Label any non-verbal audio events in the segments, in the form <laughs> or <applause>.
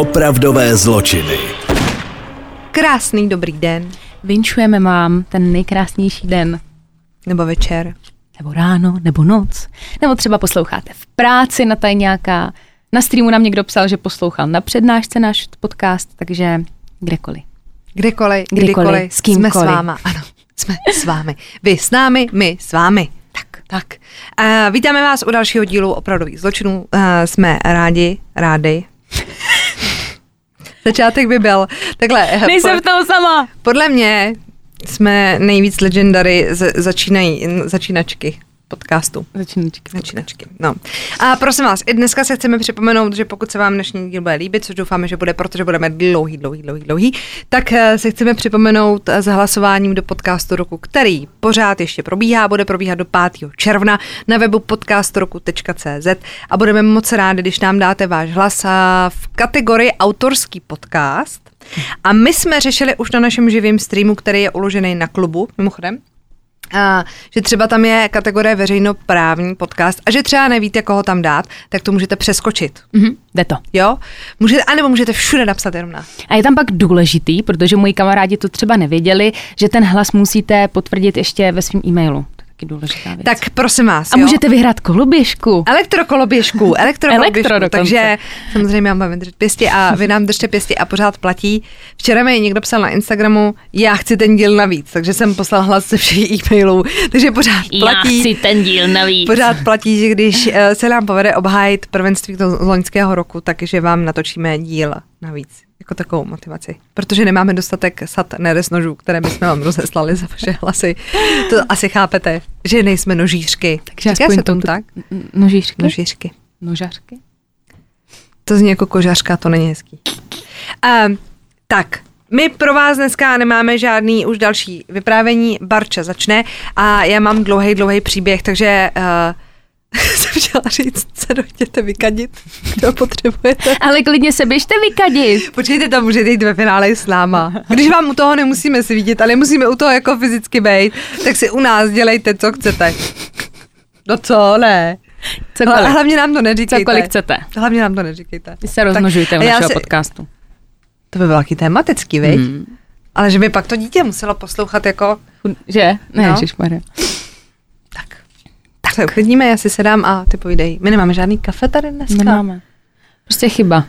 Opravdové zločiny. Krásný dobrý den. Vinčujeme vám ten nejkrásnější den. Nebo večer. Nebo ráno, nebo noc. Nebo třeba posloucháte v práci na tajňáka. Na streamu nám někdo psal, že poslouchal na přednášce náš podcast, takže kdekoliv. Kdekoliv, Kdykoliv, kdykoliv, s kýmkoliv. jsme s váma. Ano, jsme s vámi. Vy s námi, my s vámi. Tak, tak. Uh, vítáme vás u dalšího dílu opravdových zločinů. Uh, jsme rádi, rádi. <laughs> Začátek by byl. Takhle, eh, Nejsem v tom sama. podle mě jsme nejvíc legendary z, začínají, začínačky podcastu. Začínačky. Začínačky. No. A prosím vás, i dneska se chceme připomenout, že pokud se vám dnešní díl bude líbit, což doufáme, že bude, protože budeme dlouhý, dlouhý, dlouhý, dlouhý, tak eh, se chceme připomenout eh, s hlasováním do podcastu roku, který pořád ještě probíhá, bude probíhat do 5. června na webu podcastroku.cz a budeme moc rádi, když nám dáte váš hlas a v kategorii autorský podcast. A my jsme řešili už na našem živém streamu, který je uložený na klubu, mimochodem, a, že třeba tam je kategorie veřejnoprávní podcast a že třeba nevíte, koho tam dát, tak to můžete přeskočit. Mhm, jde to. Jo? Můžete, anebo můžete všude napsat jenom nás. A je tam pak důležitý, protože moji kamarádi to třeba nevěděli, že ten hlas musíte potvrdit ještě ve svém e-mailu. Taky důležitá věc. Tak prosím vás, a jo? můžete vyhrát koloběžku. Elektrokoloběžku, <laughs> elektrokoloběžku, Elektro takže samozřejmě máme držet pěstí a vy nám držte pěstí a pořád platí. Včera mi někdo psal na Instagramu, já chci ten díl navíc, takže jsem poslal hlas ze všech e-mailů, takže pořád platí. ten díl navíc. Pořád platí, že když eh, se nám povede obhájit prvenství to z loňského roku, takže vám natočíme díl navíc. Jako takovou motivaci. Protože nemáme dostatek sad neres nožů, které bychom vám rozeslali za vaše hlasy. To asi chápete, že nejsme nožířky. Takže Říká se tomu to- tak? Nožířky? Nožířky. Nožařky? To zní jako kožařka, to není hezký. Um, tak, my pro vás dneska nemáme žádný už další vyprávění. Barča začne a já mám dlouhý, dlouhý příběh, takže uh, <laughs> jsem chtěla říct, se dojděte vykadit, kdo potřebujete. Ale klidně se běžte vykadit. Počkejte, tam můžete jít ve finále s náma. Když vám u toho nemusíme svítit, ale musíme u toho jako fyzicky být, tak si u nás dělejte, co chcete. No co, ne. Cokoliv, Hla, hlavně nám to neříkejte. cokoliv chcete. Hlavně nám to neříkejte. Vy se rozmnožujte u a já našeho si- podcastu. To by bylo taky tematický, viď? Hmm. Ale že by pak to dítě muselo poslouchat jako... Že? Ne, No. no. Ježišmarja. Se uklidníme, já si sedám a ty povídej. My nemáme žádný kafe tady dneska. Nemáme. Prostě chyba.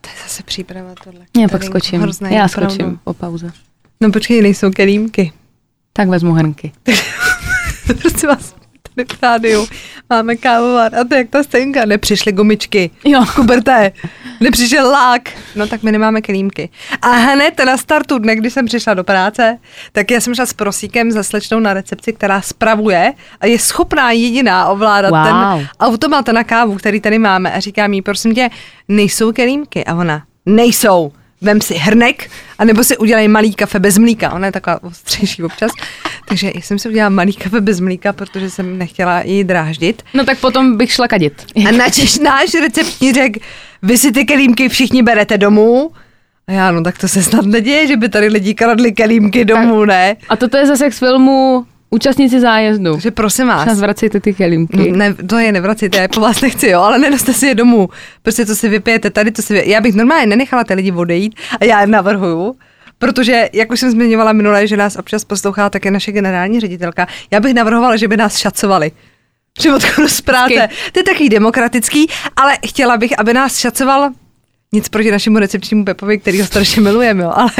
To je zase příprava tohle. Já pak Tady skočím. hrozný, Já opravdu. skočím po pauze. No počkej, nejsou kelímky. Tak vezmu hrnky. <laughs> Prosím vás, v rádiu máme kávovar a to je jak ta scénka. Nepřišly gumičky. Jo. Kuberte, nepřišel lák. No tak my nemáme kelímky. A hned na startu dne, když jsem přišla do práce, tak já jsem šla s prosíkem za slečnou na recepci, která spravuje a je schopná jediná ovládat Wow. ten automat na kávu, který tady máme. A říká mi, prosím tě, nejsou kelímky. A ona, nejsou. Vem si hrnek, anebo si udělej malý kafe bez mlíka. Ona je taková ostřejší občas. Takže jsem si udělala malý kafe bez mlíka, protože jsem nechtěla ji dráždit. No tak potom bych šla kadit. A načež náš receptní řekl, vy si ty kelímky všichni berete domů. A já, no tak to se snad neděje, že by tady lidi kradli kelímky domů, ne? A toto je zase z filmu Účastníci zájezdu. Takže prosím vás. Nás vracejte ty kelímky. Ne, to je nevracíte, já je po vás nechci, jo, ale nenoste si je domů. Prostě to si vypijete tady, to si vy... Já bych normálně nenechala ty lidi odejít a já je navrhuju, protože, jak už jsem zmiňovala minule, že nás občas poslouchá také naše generální ředitelka, já bych navrhovala, že by nás šacovali. Odchodu z práce. To je takový demokratický, ale chtěla bych, aby nás šacoval nic proti našemu recepčnímu Pepovi, který ho strašně milujeme, ale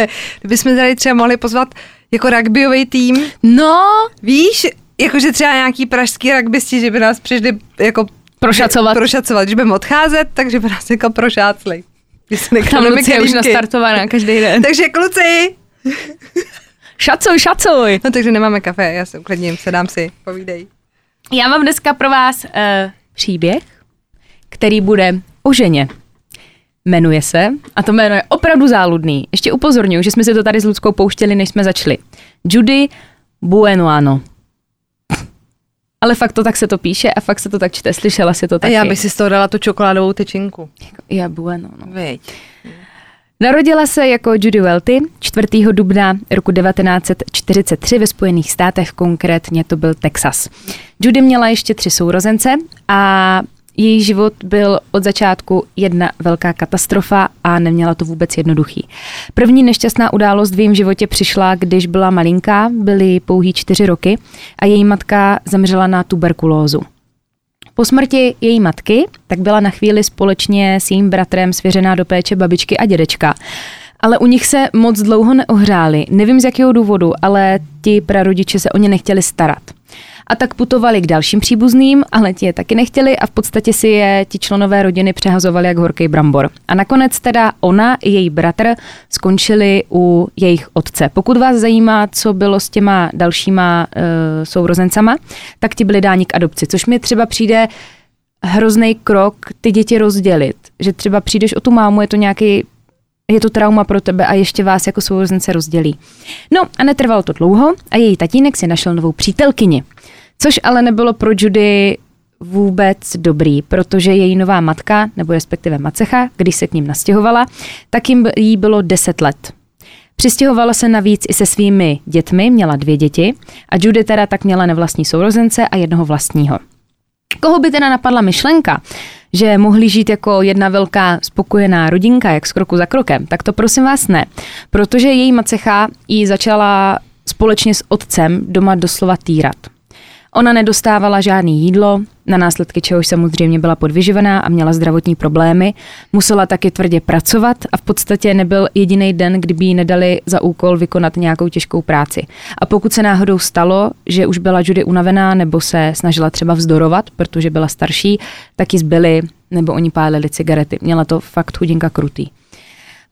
kdybychom tady třeba mohli pozvat jako rugbyový tým, No, Víš, jakože třeba nějaký pražský rugbysti, že by nás přišli jako Prošacovat. prošacovat, že budeme odcházet, takže by nás jako prošácli. Když tam Lucie je už nastartovaná každý den. Takže kluci, Šacuj, šacuj. no takže nemáme kafe, já se uklidním, sedám si, povídej. Já mám dneska pro vás uh, příběh, který bude o ženě. Jmenuje se, a to jméno je opravdu záludný. Ještě upozorňuji, že jsme si to tady s Ludskou pouštěli, než jsme začali. Judy Buenoano. Ale fakt to tak se to píše a fakt se to tak čte. Slyšela si to A taky. já bych si z toho dala tu čokoládovou tyčinku. Je bueno, no. Viď. Narodila se jako Judy Welty 4. dubna roku 1943 ve Spojených státech, konkrétně to byl Texas. Judy měla ještě tři sourozence a její život byl od začátku jedna velká katastrofa a neměla to vůbec jednoduchý. První nešťastná událost v jejím životě přišla, když byla malinká, byly pouhý čtyři roky a její matka zemřela na tuberkulózu. Po smrti její matky tak byla na chvíli společně s jejím bratrem svěřená do péče babičky a dědečka. Ale u nich se moc dlouho neohřáli. Nevím z jakého důvodu, ale ti prarodiče se o ně nechtěli starat a tak putovali k dalším příbuzným, ale ti je taky nechtěli a v podstatě si je ti členové rodiny přehazovali jak horký brambor. A nakonec teda ona i její bratr skončili u jejich otce. Pokud vás zajímá, co bylo s těma dalšíma uh, sourozencama, tak ti byli dáni k adopci, což mi třeba přijde hrozný krok ty děti rozdělit. Že třeba přijdeš o tu mámu, je to nějaký je to trauma pro tebe a ještě vás jako sourozence rozdělí. No a netrvalo to dlouho a její tatínek si našel novou přítelkyni. Což ale nebylo pro Judy vůbec dobrý, protože její nová matka, nebo respektive macecha, když se k ním nastěhovala, tak jim jí bylo 10 let. Přistěhovala se navíc i se svými dětmi, měla dvě děti a Judy teda tak měla nevlastní sourozence a jednoho vlastního. Koho by teda napadla myšlenka, že mohli žít jako jedna velká spokojená rodinka, jak z kroku za krokem, tak to prosím vás ne. Protože její macecha ji začala společně s otcem doma doslova týrat. Ona nedostávala žádný jídlo, na následky čehož samozřejmě byla podvyživená a měla zdravotní problémy. Musela taky tvrdě pracovat a v podstatě nebyl jediný den, kdyby jí nedali za úkol vykonat nějakou těžkou práci. A pokud se náhodou stalo, že už byla Judy unavená nebo se snažila třeba vzdorovat, protože byla starší, tak ji zbyli nebo oni pálili cigarety. Měla to fakt chudinka krutý.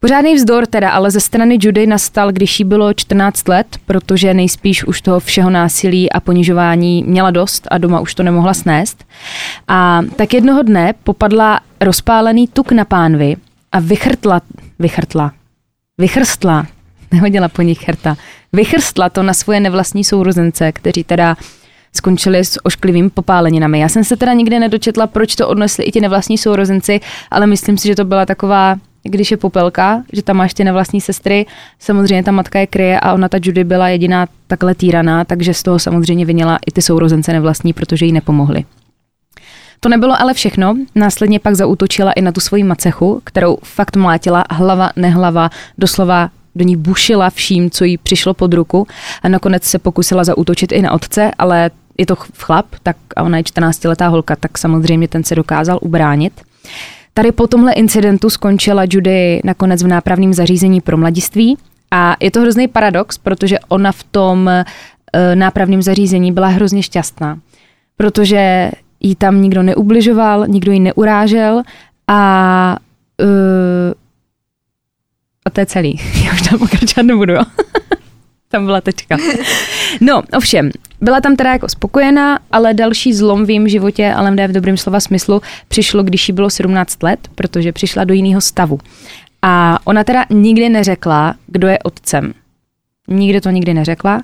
Pořádný vzdor teda ale ze strany Judy nastal, když jí bylo 14 let, protože nejspíš už toho všeho násilí a ponižování měla dost a doma už to nemohla snést. A tak jednoho dne popadla rozpálený tuk na pánvi a vychrtla, vychrtla, vychrstla, <laughs> nehodila po nich cherta, vychrstla to na svoje nevlastní sourozence, kteří teda skončili s ošklivými popáleninami. Já jsem se teda nikdy nedočetla, proč to odnesli i ti nevlastní sourozenci, ale myslím si, že to byla taková když je popelka, že tam máš ty nevlastní sestry, samozřejmě ta matka je kryje a ona, ta Judy, byla jediná takhle týraná, takže z toho samozřejmě vyněla i ty sourozence nevlastní, protože jí nepomohli. To nebylo ale všechno, následně pak zautočila i na tu svoji macechu, kterou fakt mlátila hlava, nehlava, doslova do ní bušila vším, co jí přišlo pod ruku a nakonec se pokusila zautočit i na otce, ale je to chlap, tak a ona je 14-letá holka, tak samozřejmě ten se dokázal ubránit. Tady po tomhle incidentu skončila Judy nakonec v nápravném zařízení pro mladiství a je to hrozný paradox, protože ona v tom uh, nápravném zařízení byla hrozně šťastná, protože jí tam nikdo neubližoval, nikdo ji neurážel a uh, a to je celý. <laughs> Já už tam pokračovat nebudu, jo. <laughs> tam byla tečka. No, ovšem, byla tam teda jako spokojená, ale další zlom v jejím životě, ale v dobrém slova smyslu, přišlo, když jí bylo 17 let, protože přišla do jiného stavu. A ona teda nikdy neřekla, kdo je otcem. Nikdy to nikdy neřekla.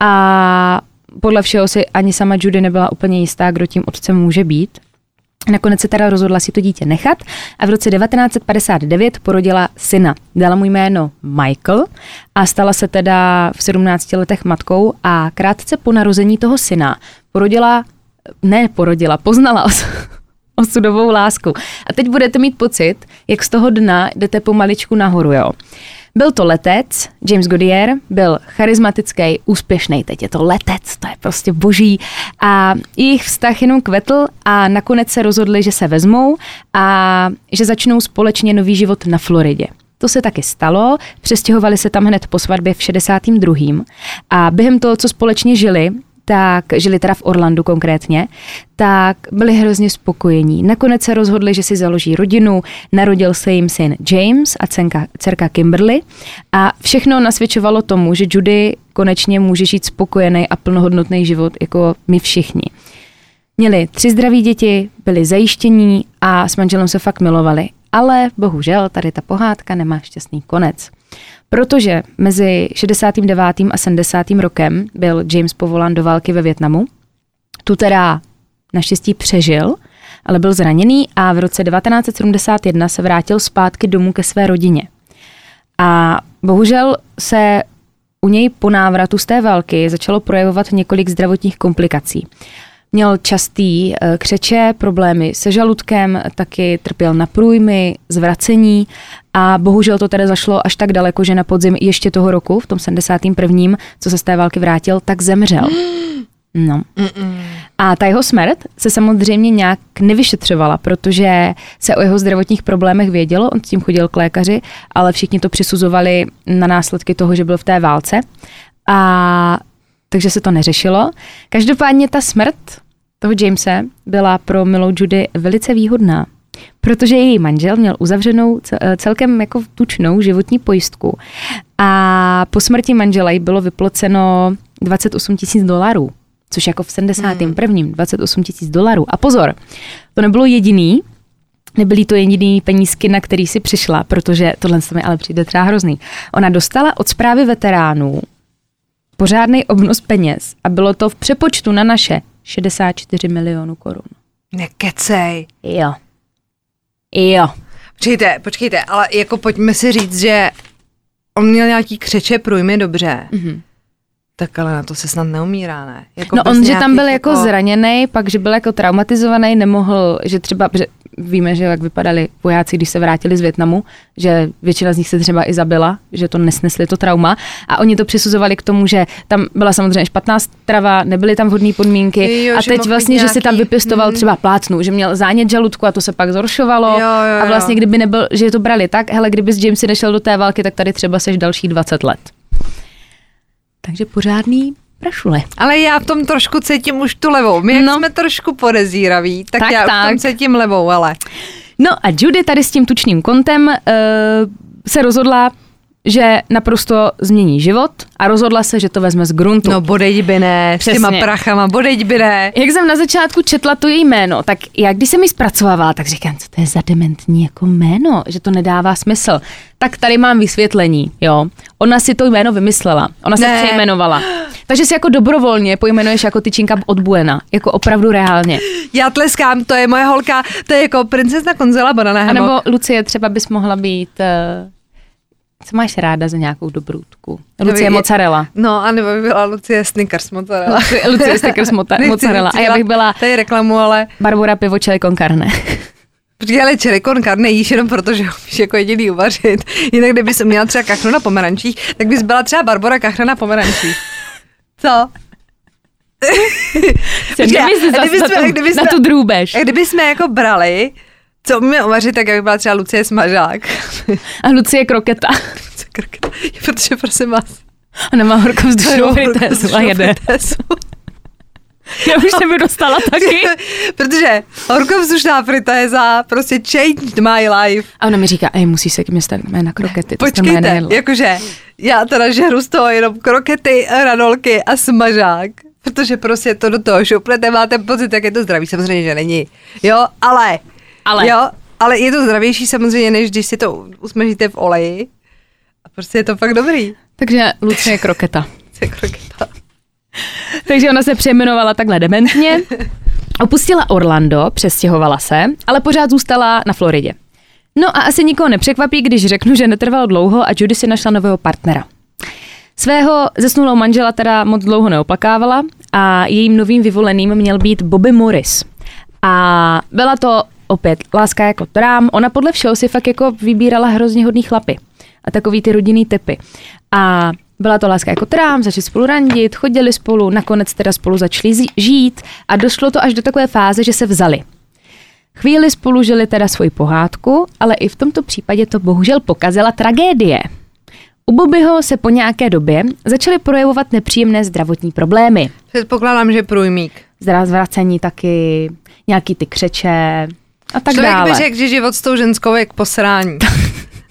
A podle všeho si ani sama Judy nebyla úplně jistá, kdo tím otcem může být. Nakonec se teda rozhodla si to dítě nechat a v roce 1959 porodila syna. Dala mu jméno Michael a stala se teda v 17 letech matkou a krátce po narození toho syna porodila, ne porodila, poznala os, <laughs> osudovou lásku. A teď budete mít pocit, jak z toho dna jdete pomaličku nahoru, jo. Byl to letec, James Goodyear, byl charismatický, úspěšný, teď je to letec, to je prostě boží. A jejich vztah jenom kvetl a nakonec se rozhodli, že se vezmou a že začnou společně nový život na Floridě. To se taky stalo, přestěhovali se tam hned po svatbě v 62. A během toho, co společně žili, tak žili teda v Orlandu konkrétně, tak byli hrozně spokojení. Nakonec se rozhodli, že si založí rodinu, narodil se jim syn James a dcenka, dcerka Kimberly a všechno nasvědčovalo tomu, že Judy konečně může žít spokojený a plnohodnotný život jako my všichni. Měli tři zdraví děti, byli zajištění a s manželem se fakt milovali. Ale bohužel tady ta pohádka nemá šťastný konec. Protože mezi 69. a 70. rokem byl James povolán do války ve Větnamu. Tu teda naštěstí přežil, ale byl zraněný a v roce 1971 se vrátil zpátky domů ke své rodině. A bohužel se u něj po návratu z té války začalo projevovat několik zdravotních komplikací. Měl častý eh, křeče, problémy se žaludkem, taky trpěl na průjmy, zvracení a bohužel to tedy zašlo až tak daleko, že na podzim ještě toho roku, v tom 71., co se z té války vrátil, tak zemřel. <gasps> No. A ta jeho smrt se samozřejmě nějak nevyšetřovala, protože se o jeho zdravotních problémech vědělo, on s tím chodil k lékaři, ale všichni to přisuzovali na následky toho, že byl v té válce. A takže se to neřešilo. Každopádně ta smrt toho Jamese byla pro milou Judy velice výhodná, protože její manžel měl uzavřenou eh, celkem jako tučnou životní pojistku a po smrti manžela jí bylo vyploceno 28 tisíc dolarů, což jako v 71. Hmm. 28 tisíc dolarů. A pozor, to nebylo jediný, Nebyly to jediný penízky, na který si přišla, protože tohle se mi ale přijde třeba hrozný. Ona dostala od zprávy veteránů pořádný obnos peněz a bylo to v přepočtu na naše 64 milionů korun. Nekecej. Jo. Jo. Počkejte, počkejte, ale jako pojďme si říct, že on měl nějaký křeče průjmy dobře. Mm-hmm. Tak ale na to se snad neumírá, ne? Jako no on, že tam byl jako, jako zraněný, pak, že byl jako traumatizovaný, nemohl, že třeba, že víme, že jak vypadali vojáci, když se vrátili z Větnamu, že většina z nich se třeba i zabila, že to nesnesli to trauma a oni to přisuzovali k tomu, že tam byla samozřejmě špatná strava, nebyly tam vhodné podmínky jo, a teď vlastně, nějaký... že si tam vypěstoval hmm. třeba plácnu, že měl zánět žaludku a to se pak zhoršovalo jo, jo, jo. a vlastně kdyby nebyl, že to brali tak, hele, kdyby s Jamesy nešel do té války, tak tady třeba seš další 20 let. Takže pořádný prašule. Ale já v tom trošku cítím už tu levou. My jak no. jsme trošku podezíraví, tak, tak já tak. v tom cítím levou, ale... No a Judy tady s tím tučným kontem uh, se rozhodla že naprosto změní život a rozhodla se, že to vezme z gruntu. No bodeď by ne, Přesně. s těma prachama, bodeď by ne. Jak jsem na začátku četla to její jméno, tak já když jsem mi zpracovávala, tak říkám, co to je za dementní jako jméno, že to nedává smysl. Tak tady mám vysvětlení, jo. Ona si to jméno vymyslela, ona se přejmenovala. Takže si jako dobrovolně pojmenuješ jako tyčinka od Buena, jako opravdu reálně. Já tleskám, to je moje holka, to je jako princezna konzela Banana A nebo Lucie třeba bys mohla být uh, co máš ráda za nějakou dobrůdku? Lucie no, mozzarella. No, a nebo by byla Lucie Snickers mozzarella. Lucie, Lucie <laughs> Snickers mozzarella. A já bych byla... Tady reklamu, ale... Barbara pivo chili con carne. <laughs> Ale chili con carne jíš jenom proto, že umíš jako jediný uvařit. Jinak kdybys měla třeba kachnu na pomerančích, tak bys byla třeba Barbara kachna na pomerančích. Co? Počkej, kdyby na, tu, kdyby na tu drůbež. A kdyby jsme jako brali co umíme uvařit, tak jak by byla třeba Lucie Smažák. A Lucie Kroketa. Lucie Kroketa, protože prosím vás. Ona má horkovzdušnou fritézu a jede. Já už jsem mi dostala taky. <laughs> Protože horkovzdušná fritéza prostě changed my life. A ona mi říká, ej, musí se mě stavit na krokety. Počkejte, jakože já teda žeru z toho jenom krokety, ranolky a smažák. Protože prostě to do toho šupnete, máte pocit, jak je to zdraví. Samozřejmě, že není. Jo, ale ale... Jo, ale je to zdravější samozřejmě, než když si to usmažíte v oleji. A prostě je to fakt dobrý. Takže Lucie je kroketa. <laughs> Lucie kroketa. Takže ona se přejmenovala takhle dementně. <laughs> Opustila Orlando, přestěhovala se, ale pořád zůstala na Floridě. No a asi nikoho nepřekvapí, když řeknu, že netrvalo dlouho a Judy si našla nového partnera. Svého zesnulou manžela teda moc dlouho neoplakávala a jejím novým vyvoleným měl být Bobby Morris. A byla to opět láska jako trám. Ona podle všeho si fakt jako vybírala hrozně hodný chlapy a takový ty rodinný typy. A byla to láska jako trám, začali spolu randit, chodili spolu, nakonec teda spolu začali žít a došlo to až do takové fáze, že se vzali. Chvíli spolu žili teda svoji pohádku, ale i v tomto případě to bohužel pokazila tragédie. U Bobbyho se po nějaké době začaly projevovat nepříjemné zdravotní problémy. Předpokládám, že průjmík. Zvracení taky, nějaký ty křeče, a tak Člověk dále. by řekl, že život s tou ženskou je k posrání.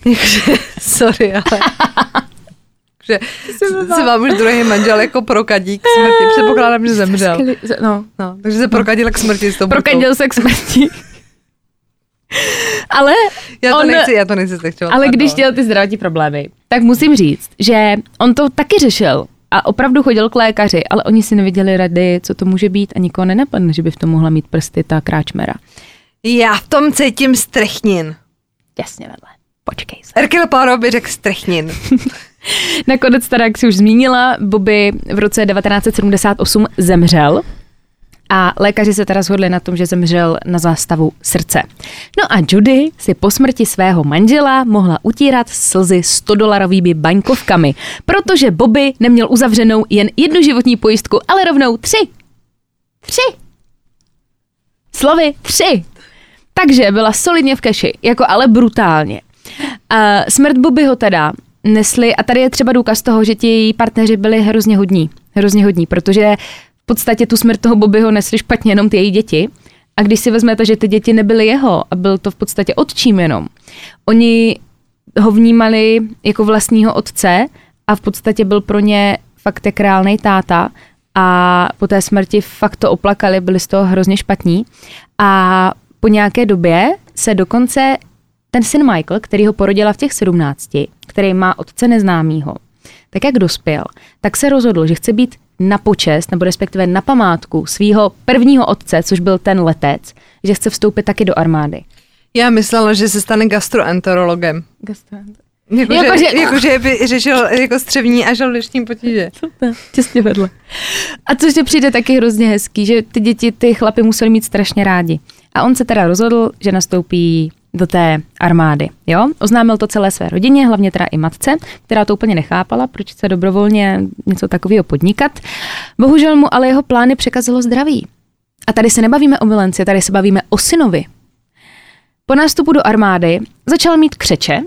<laughs> sorry, ale... že se vám už druhý manžel jako prokadí k smrti. Předpokládám, že zemřel. No, no, takže se prokadil k smrti s tou Prokadil se k smrti. <laughs> ale já to on, nechci, já to nechci zlehčovat. Ale když měl ty zdravotní problémy, tak musím říct, že on to taky řešil a opravdu chodil k lékaři, ale oni si neviděli rady, co to může být a nikoho nenapadne, že by v tom mohla mít prsty ta kráčmera. Já v tom cítím strechnin. Jasně vedle. Počkej se. Hercule Poirot by řekl strechnin. <laughs> Nakonec teda, jak si už zmínila, Bobby v roce 1978 zemřel a lékaři se teda shodli na tom, že zemřel na zástavu srdce. No a Judy si po smrti svého manžela mohla utírat slzy 100-dolarovými baňkovkami, protože Bobby neměl uzavřenou jen jednu životní pojistku, ale rovnou tři. Tři. Slovy tři. Takže byla solidně v keši, jako ale brutálně. A smrt Bobbyho teda nesli, a tady je třeba důkaz toho, že ti její partneři byli hrozně hodní, hrozně hodní, protože v podstatě tu smrt toho Bobbyho nesli špatně jenom ty její děti. A když si vezmete, že ty děti nebyly jeho a byl to v podstatě otčím jenom, oni ho vnímali jako vlastního otce a v podstatě byl pro ně fakt jak reálnej táta a po té smrti fakt to oplakali, byli z toho hrozně špatní a po nějaké době se dokonce ten syn Michael, který ho porodila v těch 17, který má otce neznámýho, tak jak dospěl, tak se rozhodl, že chce být na počest, nebo respektive na památku svého prvního otce, což byl ten letec, že chce vstoupit taky do armády. Já myslela, že se stane gastroenterologem. Gastroenterolog. Jako, Jako, že, že- jako, že by řešil jako střevní a žaludeční potíže. Těsně vedle. A což ti přijde taky hrozně hezký, že ty děti, ty chlapy museli mít strašně rádi. A on se teda rozhodl, že nastoupí do té armády. Jo? Oznámil to celé své rodině, hlavně teda i matce, která to úplně nechápala, proč chce dobrovolně něco takového podnikat. Bohužel mu ale jeho plány překazilo zdraví. A tady se nebavíme o milenci, tady se bavíme o synovi. Po nástupu do armády začal mít křeče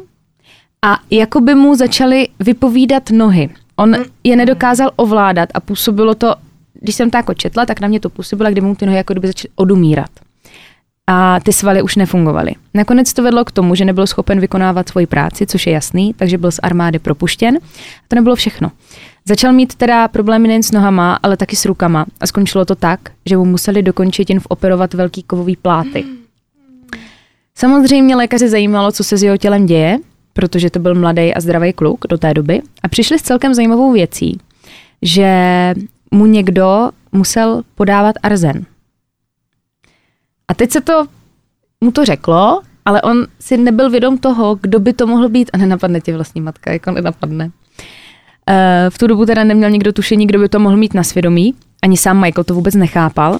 a jako by mu začaly vypovídat nohy. On je nedokázal ovládat a působilo to, když jsem to jako četla, tak na mě to působilo, kdy mu ty nohy jako kdyby začaly odumírat. A ty svaly už nefungovaly. Nakonec to vedlo k tomu, že nebyl schopen vykonávat svoji práci, což je jasný, takže byl z armády propuštěn. A to nebylo všechno. Začal mít teda problémy nejen s nohama, ale taky s rukama. A skončilo to tak, že mu museli dokončit jen operovat velký kovový pláty. Samozřejmě lékaře zajímalo, co se s jeho tělem děje, protože to byl mladý a zdravý kluk do té doby. A přišli s celkem zajímavou věcí, že mu někdo musel podávat arzen. A teď se to, mu to řeklo, ale on si nebyl vědom toho, kdo by to mohl být a nenapadne tě vlastní matka, jako nenapadne. Eh, V tu dobu teda neměl nikdo tušení, kdo by to mohl mít na svědomí, ani sám Michael to vůbec nechápal.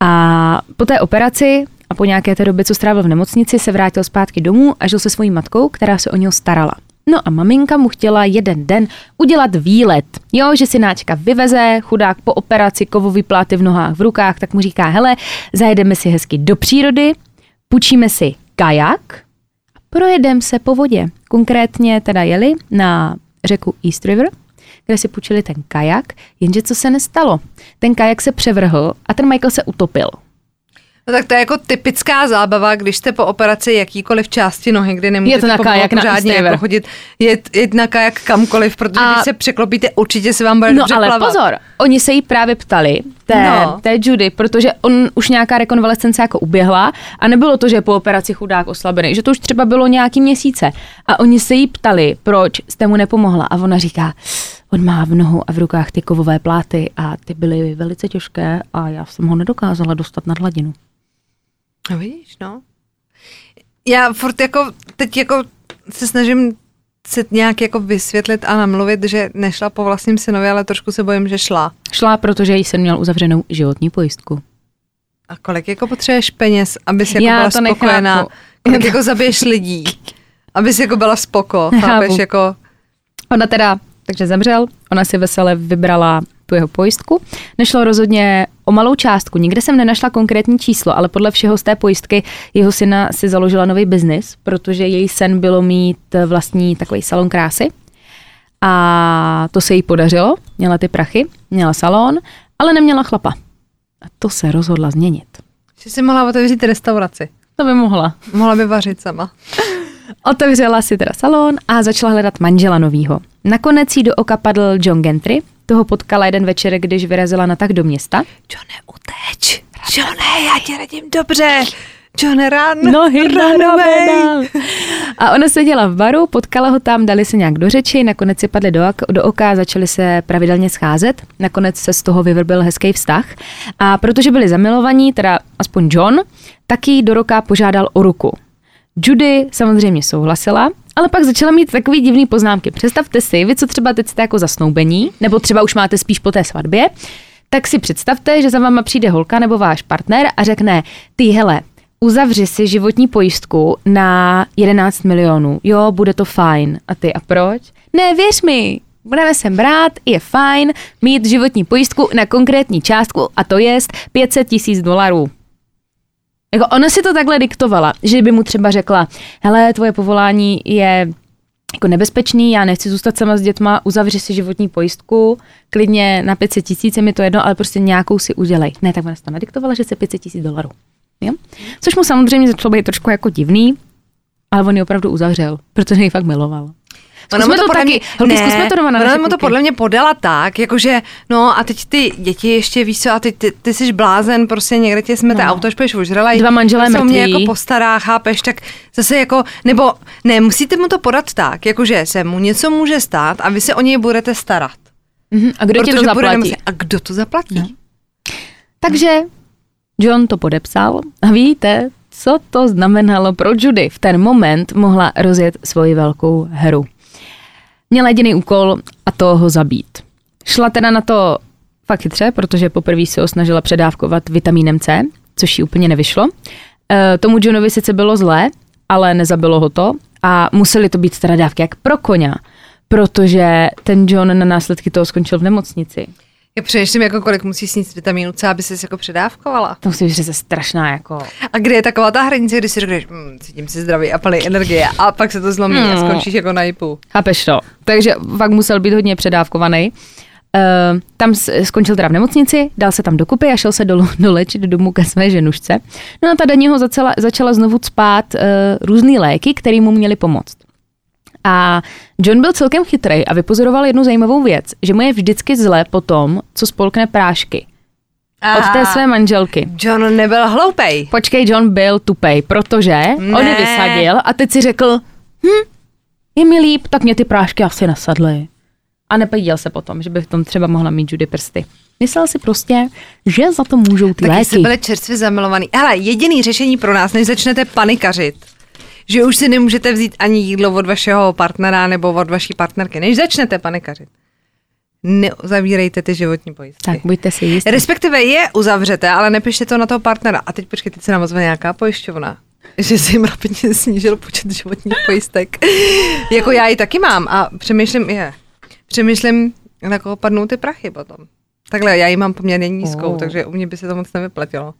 A po té operaci a po nějaké té době, co strávil v nemocnici, se vrátil zpátky domů a žil se svojí matkou, která se o něho starala. No a maminka mu chtěla jeden den udělat výlet. Jo, že si náčka vyveze, chudák po operaci, kovový pláty v nohách, v rukách, tak mu říká, hele, zajedeme si hezky do přírody, půjčíme si kajak a projedeme se po vodě. Konkrétně teda jeli na řeku East River, kde si půjčili ten kajak, jenže co se nestalo? Ten kajak se převrhl a ten Michael se utopil. No tak to je jako typická zábava, když jste po operaci jakýkoliv části nohy, kdy nemůžete Je to na kajak na pořádně jako chodit, jet, jet na kajak kamkoliv, protože A- když se překlopíte, určitě se vám bude No ale plavat. pozor, oni se jí právě ptali, té, No. té Judy, protože on už nějaká rekonvalescence jako uběhla a nebylo to, že je po operaci chudák oslabený, že to už třeba bylo nějaký měsíce. A oni se jí ptali, proč jste mu nepomohla. A ona říká, on má v nohu a v rukách ty kovové pláty a ty byly velice těžké a já jsem ho nedokázala dostat nad hladinu. No vidíš, no. Já furt jako, teď jako se snažím se nějak jako vysvětlit a namluvit, že nešla po vlastním synovi, ale trošku se bojím, že šla. Šla, protože jí jsem měl uzavřenou životní pojistku. A kolik jako potřebuješ peněz, aby si jako Já byla to nechápu. spokojená? Kolik jako zabiješ lidí, aby si jako byla spoko, Nechápu. chápeš, jako... Ona teda, takže zemřel, ona si vesele vybrala tu jeho pojistku. Nešlo rozhodně o malou částku, nikde jsem nenašla konkrétní číslo, ale podle všeho z té pojistky jeho syna si založila nový biznis, protože její sen bylo mít vlastní takový salon krásy. A to se jí podařilo, měla ty prachy, měla salon, ale neměla chlapa. A to se rozhodla změnit. Že si mohla otevřít restauraci. To by mohla. Mohla by vařit sama. <laughs> Otevřela si teda salon a začala hledat manžela novýho. Nakonec jí do oka padl John Gentry, toho potkala jeden večer, když vyrazila na tak do města. Johne, uteč. Johne, já tě radím dobře. Johne, rán. Nohy na run away. A ona seděla v baru, potkala ho tam, dali se nějak do řeči, nakonec si padli do, do oka, začali se pravidelně scházet, nakonec se z toho vyvrbil hezký vztah. A protože byli zamilovaní, teda aspoň John, tak jí do roka požádal o ruku. Judy samozřejmě souhlasila, ale pak začala mít takový divný poznámky. Představte si, vy co třeba teď jste jako zasnoubení, nebo třeba už máte spíš po té svatbě, Tak si představte, že za váma přijde holka nebo váš partner a řekne, ty hele, uzavři si životní pojistku na 11 milionů. Jo, bude to fajn. A ty, a proč? Ne, věř mi, budeme se brát, je fajn mít životní pojistku na konkrétní částku a to je 500 tisíc dolarů. Jako ona si to takhle diktovala, že by mu třeba řekla, hele, tvoje povolání je jako nebezpečný, já nechci zůstat sama s dětma, uzavři si životní pojistku, klidně na 500 tisíc, je mi to jedno, ale prostě nějakou si udělej. Ne, tak ona si to nadiktovala, že se 500 tisíc dolarů. Jo? Což mu samozřejmě začalo být trošku jako divný, ale on ji opravdu uzavřel, protože ji fakt miloval. Ona mu to, podle taky. mě, ne, zkusme to doma na ona mu to podle mě podala tak, jakože, no a teď ty děti ještě víš co, a teď ty, ty jsi blázen, prostě někde tě smete No. auto, až půjdeš ožralej. Dva manželé o mě mrtví. jako postará, chápeš, tak zase jako, nebo ne, musíte mu to podat tak, jakože se mu něco může stát a vy se o něj budete starat. Mhm. A kdo ti to zaplatí? nemoci- A kdo to zaplatí? No. Takže John to podepsal a víte, co to znamenalo pro Judy. V ten moment mohla rozjet svoji velkou hru. Měla jediný úkol a to ho zabít. Šla teda na to fakt chytře, protože poprvé se ho snažila předávkovat vitamínem C, což jí úplně nevyšlo. E, tomu Johnovi sice bylo zlé, ale nezabilo ho to a museli to být teda dávky jak pro koně, protože ten John na následky toho skončil v nemocnici. Já přemýšlím, jako kolik musí sníst vitamínu C, aby se jako předávkovala. To musí být přece strašná jako... A kde je taková ta hranice, kdy si řekneš, mm, cítím si zdravý a plný energie a pak se to zlomí a No. skončíš jako na jipu. Chápeš to? Takže fakt musel být hodně předávkovaný. Uh, tam skončil teda v nemocnici, dal se tam dokupy a šel se dolů, <laughs> dolečit domů ke své ženušce. No a ta Daní ho začala, začala znovu spát uh, různý léky, které mu měly pomoct. A John byl celkem chytrý a vypozoroval jednu zajímavou věc, že mu je vždycky zle po tom, co spolkne prášky. Od té své manželky. John nebyl hloupej. Počkej, John byl tupej, protože ne. on ji Ne. vysadil a teď si řekl, hm, je mi líp, tak mě ty prášky asi nasadly. A nepoděl se potom, že by v tom třeba mohla mít Judy prsty. Myslel si prostě, že za to můžou ty Taky léky. jste byli čerstvě zamilovaný. Hele, jediný řešení pro nás, než začnete panikařit, že už si nemůžete vzít ani jídlo od vašeho partnera nebo od vaší partnerky, než začnete panikařit. Neuzavírejte ty životní pojistky. Tak buďte si jistí. Respektive je uzavřete, ale nepište to na toho partnera. A teď počkej, teď se nám ozve nějaká pojišťovna že si jim rapidně <laughs> snížil počet životních pojistek. <laughs> jako já ji taky mám a přemýšlím, je, přemýšlím, na koho padnou ty prachy potom. Takhle, já ji mám poměrně nízkou, oh. takže u mě by se to moc nevyplatilo.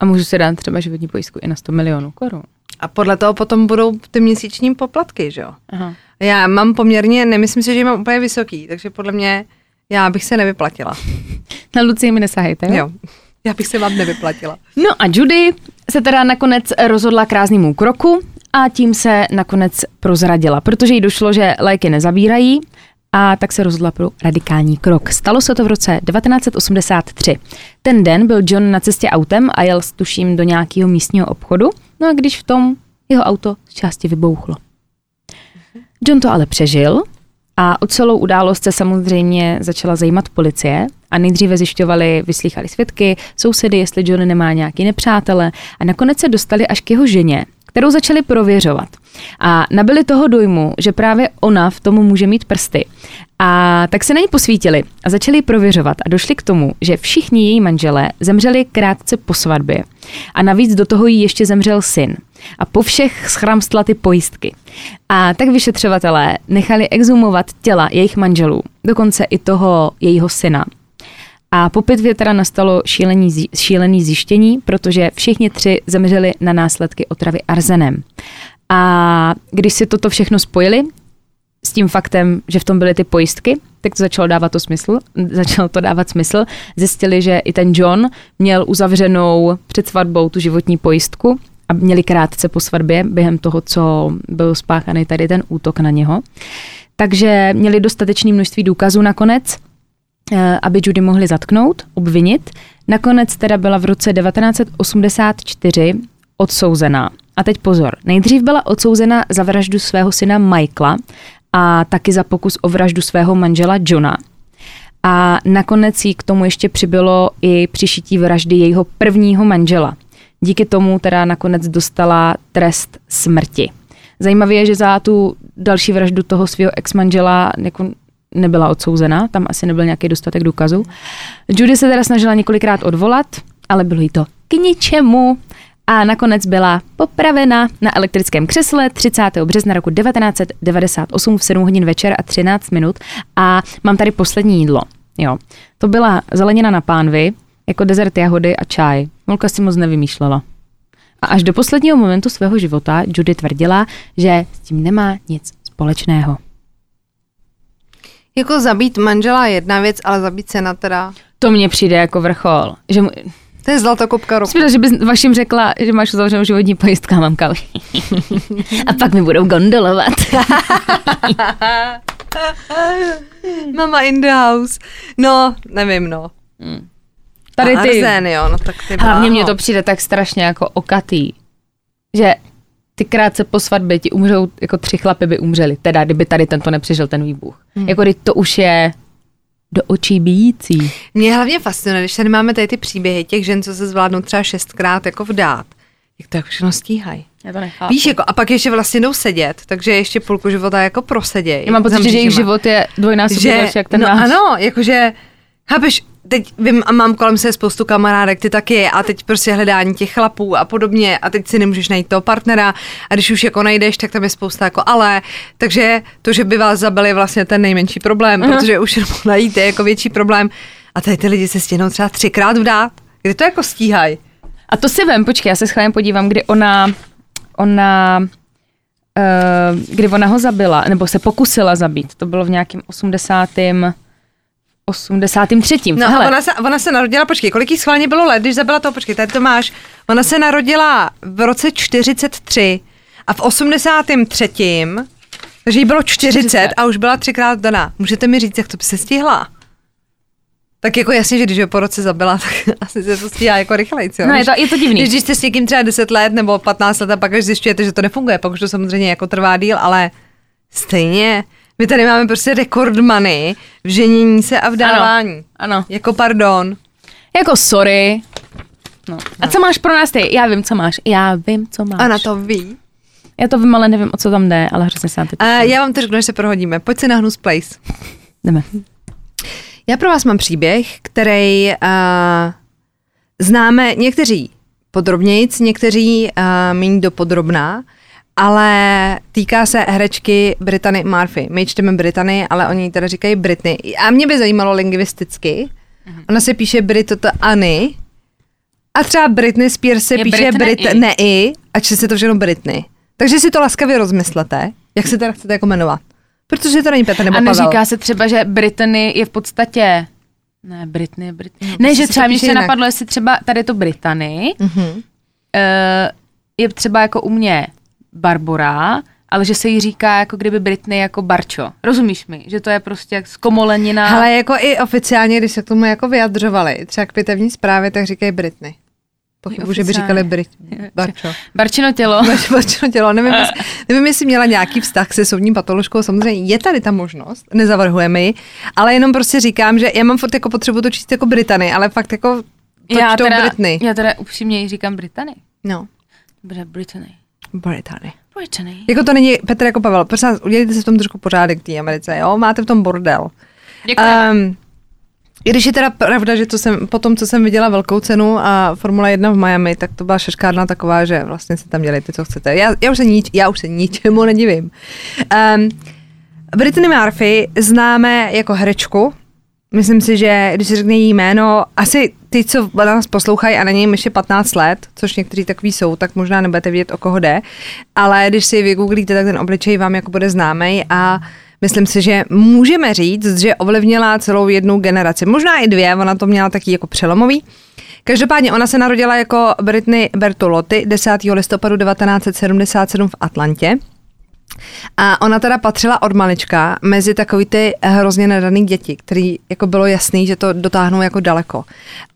A můžu si dát třeba životní pojistku i na 100 milionů korun. A podle toho potom budou ty měsíční poplatky, že jo? Aha. Já mám poměrně, nemyslím si, že mám úplně vysoký, takže podle mě já bych se nevyplatila. <laughs> Na Lucii mi nesahejte, jo? Jo. Já bych se vám nevyplatila. No a Judy se teda nakonec rozhodla k ráznému kroku a tím se nakonec prozradila, protože jí došlo, že léky nezabírají a tak se rozhodla pro radikální krok. Stalo se to v roce 1983. Ten den byl John na cestě autem a jel s tuším do nějakého místního obchodu, no a když v tom jeho auto z části vybouchlo. John to ale přežil a o celou událost se samozřejmě začala zajímat policie a nejdříve zjišťovali, vyslýchali svědky, sousedy, jestli John nemá nějaký nepřátele a nakonec se dostali až k jeho ženě, kterou začali prověřovat. A nabili toho dojmu, že právě ona v tomu může mít prsty. A tak se na ní posvítili a začali prověřovat a došli k tomu, že všichni její manželé zemřeli krátce po svatbě. A navíc do toho jí ještě zemřel syn. A po všech schramstla ty pojistky. A tak vyšetřovatelé nechali exhumovat těla jejich manželů, dokonce i toho jejího syna. A po pitvě teda nastalo šílený, šílený zjištění, protože všichni tři zemřeli na následky otravy arzenem. A když si toto všechno spojili s tím faktem, že v tom byly ty pojistky, tak to začalo dávat to smysl, začalo to dávat smysl. Zjistili, že i ten John měl uzavřenou před svatbou tu životní pojistku a měli krátce po svatbě během toho, co byl spáchaný tady ten útok na něho. Takže měli dostatečné množství důkazů nakonec, aby Judy mohli zatknout, obvinit. Nakonec teda byla v roce 1984 odsouzená. A teď pozor, nejdřív byla odsouzena za vraždu svého syna Michaela a taky za pokus o vraždu svého manžela Johna. A nakonec jí k tomu ještě přibylo i přišití vraždy jejího prvního manžela. Díky tomu teda nakonec dostala trest smrti. Zajímavé je, že za tu další vraždu toho svého ex-manžela jako nebyla odsouzena, tam asi nebyl nějaký dostatek důkazů. Judy se teda snažila několikrát odvolat, ale bylo jí to k ničemu a nakonec byla popravena na elektrickém křesle 30. března roku 1998 v 7 hodin večer a 13 minut a mám tady poslední jídlo. Jo. To byla zelenina na pánvi, jako dezert jahody a čaj. Molka si moc nevymýšlela. A až do posledního momentu svého života Judy tvrdila, že s tím nemá nic společného. Jako zabít manžela je jedna věc, ale zabít se na teda... To mně přijde jako vrchol. Že mu... To je zlatokopka roku. Spíš, že bys vašim řekla, že máš uzavřenou životní pojistku a mamka. a pak mi budou gondolovat. <laughs> Mama in the house. No, nevím, no. Hmm. Tady ty... Arzen, jo, no tak ty Hlavně mně to přijde tak strašně jako okatý, že ty krátce po svatbě ti umřou, jako tři chlapy by umřeli, teda kdyby tady tento nepřežil ten výbuch. Hmm. Jako to už je do očí bíjící. Mě hlavně fascinuje, když tady máme tady ty příběhy těch žen, co se zvládnou třeba šestkrát jako vdát, jak to jako všechno stíhají. Já to nechápu. Víš, jako, a pak ještě vlastně jdou sedět, takže ještě půlku života jako prosedějí. Já mám pocit, že jejich život je dvojnásobně jak ten no náš. ano, jakože, chápeš, teď vím a mám kolem se spoustu kamarádek, ty taky a teď prostě hledání těch chlapů a podobně a teď si nemůžeš najít toho partnera a když už jako najdeš, tak tam je spousta jako ale, takže to, že by vás zabili je vlastně ten nejmenší problém, uh-huh. protože už jenom najít je jako větší problém a tady ty lidi se stěhnou třeba třikrát vdát, kdy to jako stíhají. A to si vem, počkej, já se schválně podívám, kdy ona, ona, uh, kdy ona ho zabila, nebo se pokusila zabít, to bylo v nějakém 80. 83. No Hele. a ona se, ona se narodila, počkej, kolik jí schválně bylo let, když zabila toho, počkej, tady to máš. Ona se narodila v roce 43 a v 83. Takže jí bylo 40, 40. a už byla třikrát daná. Můžete mi říct, jak to by se stihla? Tak jako jasně, že když ho po roce zabila, <laughs> tak asi se to stíhá jako rychleji. No je to, je to divný. Když, když jste s někým třeba 10 let nebo 15 let a pak až zjišťujete, že to nefunguje, pak už to samozřejmě jako trvá díl, ale stejně my tady máme prostě rekordmany v ženění se a v dávání. Ano, ano. Jako pardon. Jako sorry. No. A no. co máš pro nás ty? Já vím, co máš. Já vím, co máš. Ana to ví. Já to vím, ale nevím, o co tam jde, ale hrozně se na uh, Já vám to řeknu, že se prohodíme. Pojď si na Hnus Place. Jdeme. Já pro vás mám příběh, který uh, známe někteří podrobnějíc, někteří uh, méně dopodrobná ale týká se herečky Brittany Murphy. My čteme Brittany, ale oni teda říkají Britney. A mě by zajímalo lingvisticky. Mhm. Ona se píše Britota Anny a třeba Britney Spears se Je píše Britney Britney a čte se to všechno Britney. Takže si to laskavě rozmyslete, jak se teda chcete jako jmenovat. Protože to není Petr nebo A Pavel. neříká se třeba, že Brittany je v podstatě ne, Britney, Britney. Ne, že třeba to mě píše se napadlo, jestli třeba tady je to Britany, Mhm. uh, je třeba jako u mě Barbora, ale že se jí říká jako kdyby Britney jako Barčo. Rozumíš mi? Že to je prostě jak zkomolenina. Ale jako i oficiálně, když se k tomu jako vyjadřovali, třeba k pitevní zprávě, tak říkají Britney. Pochybuji, že by říkali Brit, <laughs> Barčo. Barčino tělo. <laughs> Barčo tělo. Nevím, <laughs> jestli, nevím, jestli měla nějaký vztah se soudní patoložkou. Samozřejmě je tady ta možnost, nezavrhujeme ji, ale jenom prostě říkám, že já mám furt jako potřebu to číst jako Britany, ale fakt jako to já čtou teda, Britney. já teda upřímně jí říkám Britany. No, Dobře, Britany. Britany. Britany. Jako to není Petr jako Pavel. Prosím vás, udělejte si v tom trošku pořádek té Americe, jo? Máte v tom bordel. Děkujeme. Um, i když je teda pravda, že to jsem, po tom, co jsem viděla velkou cenu a Formule 1 v Miami, tak to byla šeškárna taková, že vlastně si tam dělejte, co chcete. Já, já, už, se nič, já už se ničemu nedivím. Um, Brittany Murphy známe jako herečku. Myslím si, že když se řekne její jméno, asi ty, co nás poslouchají a na něj ještě 15 let, což někteří takový jsou, tak možná nebudete vědět, o koho jde, ale když si vygooglíte, tak ten obličej vám jako bude známý a myslím si, že můžeme říct, že ovlivnila celou jednu generaci. Možná i dvě, ona to měla taky jako přelomový. Každopádně ona se narodila jako Britney Bertolotti 10. listopadu 1977 v Atlantě. A ona teda patřila od malička mezi takový ty hrozně nadaný děti, který jako bylo jasný, že to dotáhnou jako daleko.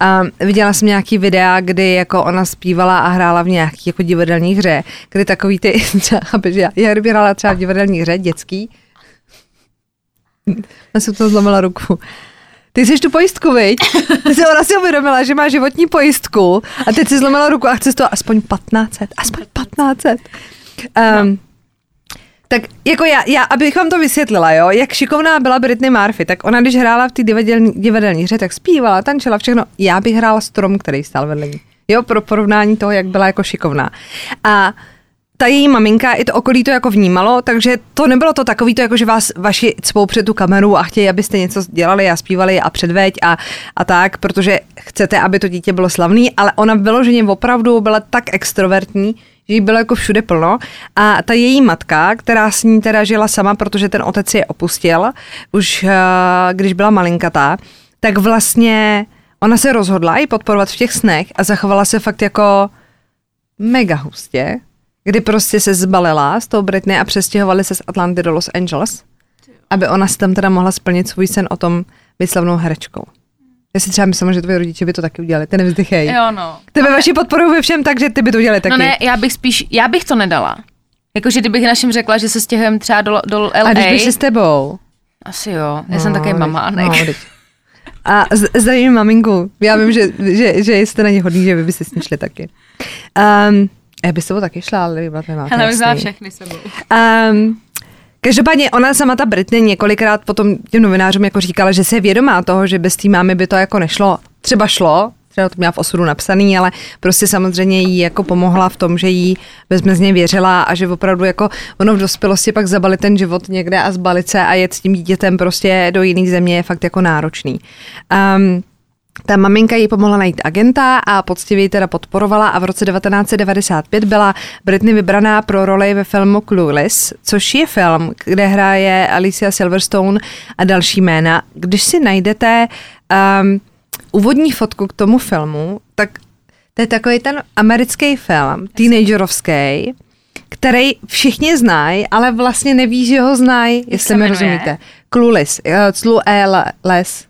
A viděla jsem nějaký videa, kdy jako ona zpívala a hrála v nějakých jako divadelní hře, kdy takový ty, <laughs> třeba, já, já kdyby hrála třeba v divadelní hře dětský, já jsem to zlomila ruku. Ty jsi tu pojistku, viď? Ty se ona si uvědomila, že má životní pojistku a teď si zlomila ruku a chce toho aspoň 1500, aspoň 1500. Um, Tak jako já, já, abych vám to vysvětlila, jo, jak šikovná byla Britney Murphy, tak ona, když hrála v té divadelní, divadelní hře, tak zpívala, tančila všechno. Já bych hrála strom, který stál vedle ní. Jo, pro porovnání toho, jak byla jako šikovná. A ta její maminka i to okolí to jako vnímalo, takže to nebylo to takový, to jako, že vás vaši cpou před tu kameru a chtějí, abyste něco dělali a zpívali a předveď a, a tak, protože chcete, aby to dítě bylo slavný, ale ona vyloženě opravdu byla tak extrovertní, že jí bylo jako všude plno. A ta její matka, která s ní teda žila sama, protože ten otec je opustil, už uh, když byla malinkatá, tak vlastně ona se rozhodla i podporovat v těch snech a zachovala se fakt jako mega hustě, kdy prostě se zbalila s tou Britney a přestěhovali se z Atlanty do Los Angeles, aby ona si tam teda mohla splnit svůj sen o tom být slavnou herečkou. Já si třeba myslím, že tvoje rodiče by to taky udělali, ty nevzdychej. Jo, no. Tebe Ale... vaši podporují ve všem tak, že ty by to udělali taky. No ne, já bych spíš, já bych to nedala. Jakože kdybych našim řekla, že se stěhujeme třeba do, do LA. A když bych si s tebou? Asi jo, já no, jsem také mama. No, a zdravím maminku. Já vím, že, že, že jste na ně hodný, že vy byste s ní šli taky. Um, já bych s tebou taky šla, ale byla to Hele, bych všechny sebou. Um, Každopádně ona sama ta Britney několikrát potom těm novinářům jako říkala, že se je vědomá toho, že bez té mámy by to jako nešlo. Třeba šlo, třeba to měla v osudu napsaný, ale prostě samozřejmě jí jako pomohla v tom, že jí bezmezně věřila a že opravdu jako ono v dospělosti pak zabalit ten život někde a zbalit se a jet s tím dítětem prostě do jiných země je fakt jako náročný. Um, ta maminka jí pomohla najít agenta a poctivě ji teda podporovala a v roce 1995 byla Britney vybraná pro roli ve filmu Clueless, což je film, kde hraje Alicia Silverstone a další jména. Když si najdete um, úvodní fotku k tomu filmu, tak to je takový ten americký film, teenagerovský, který všichni znají, ale vlastně neví, že ho znají, jestli mi rozumíte. Clueless, uh, Clu Les.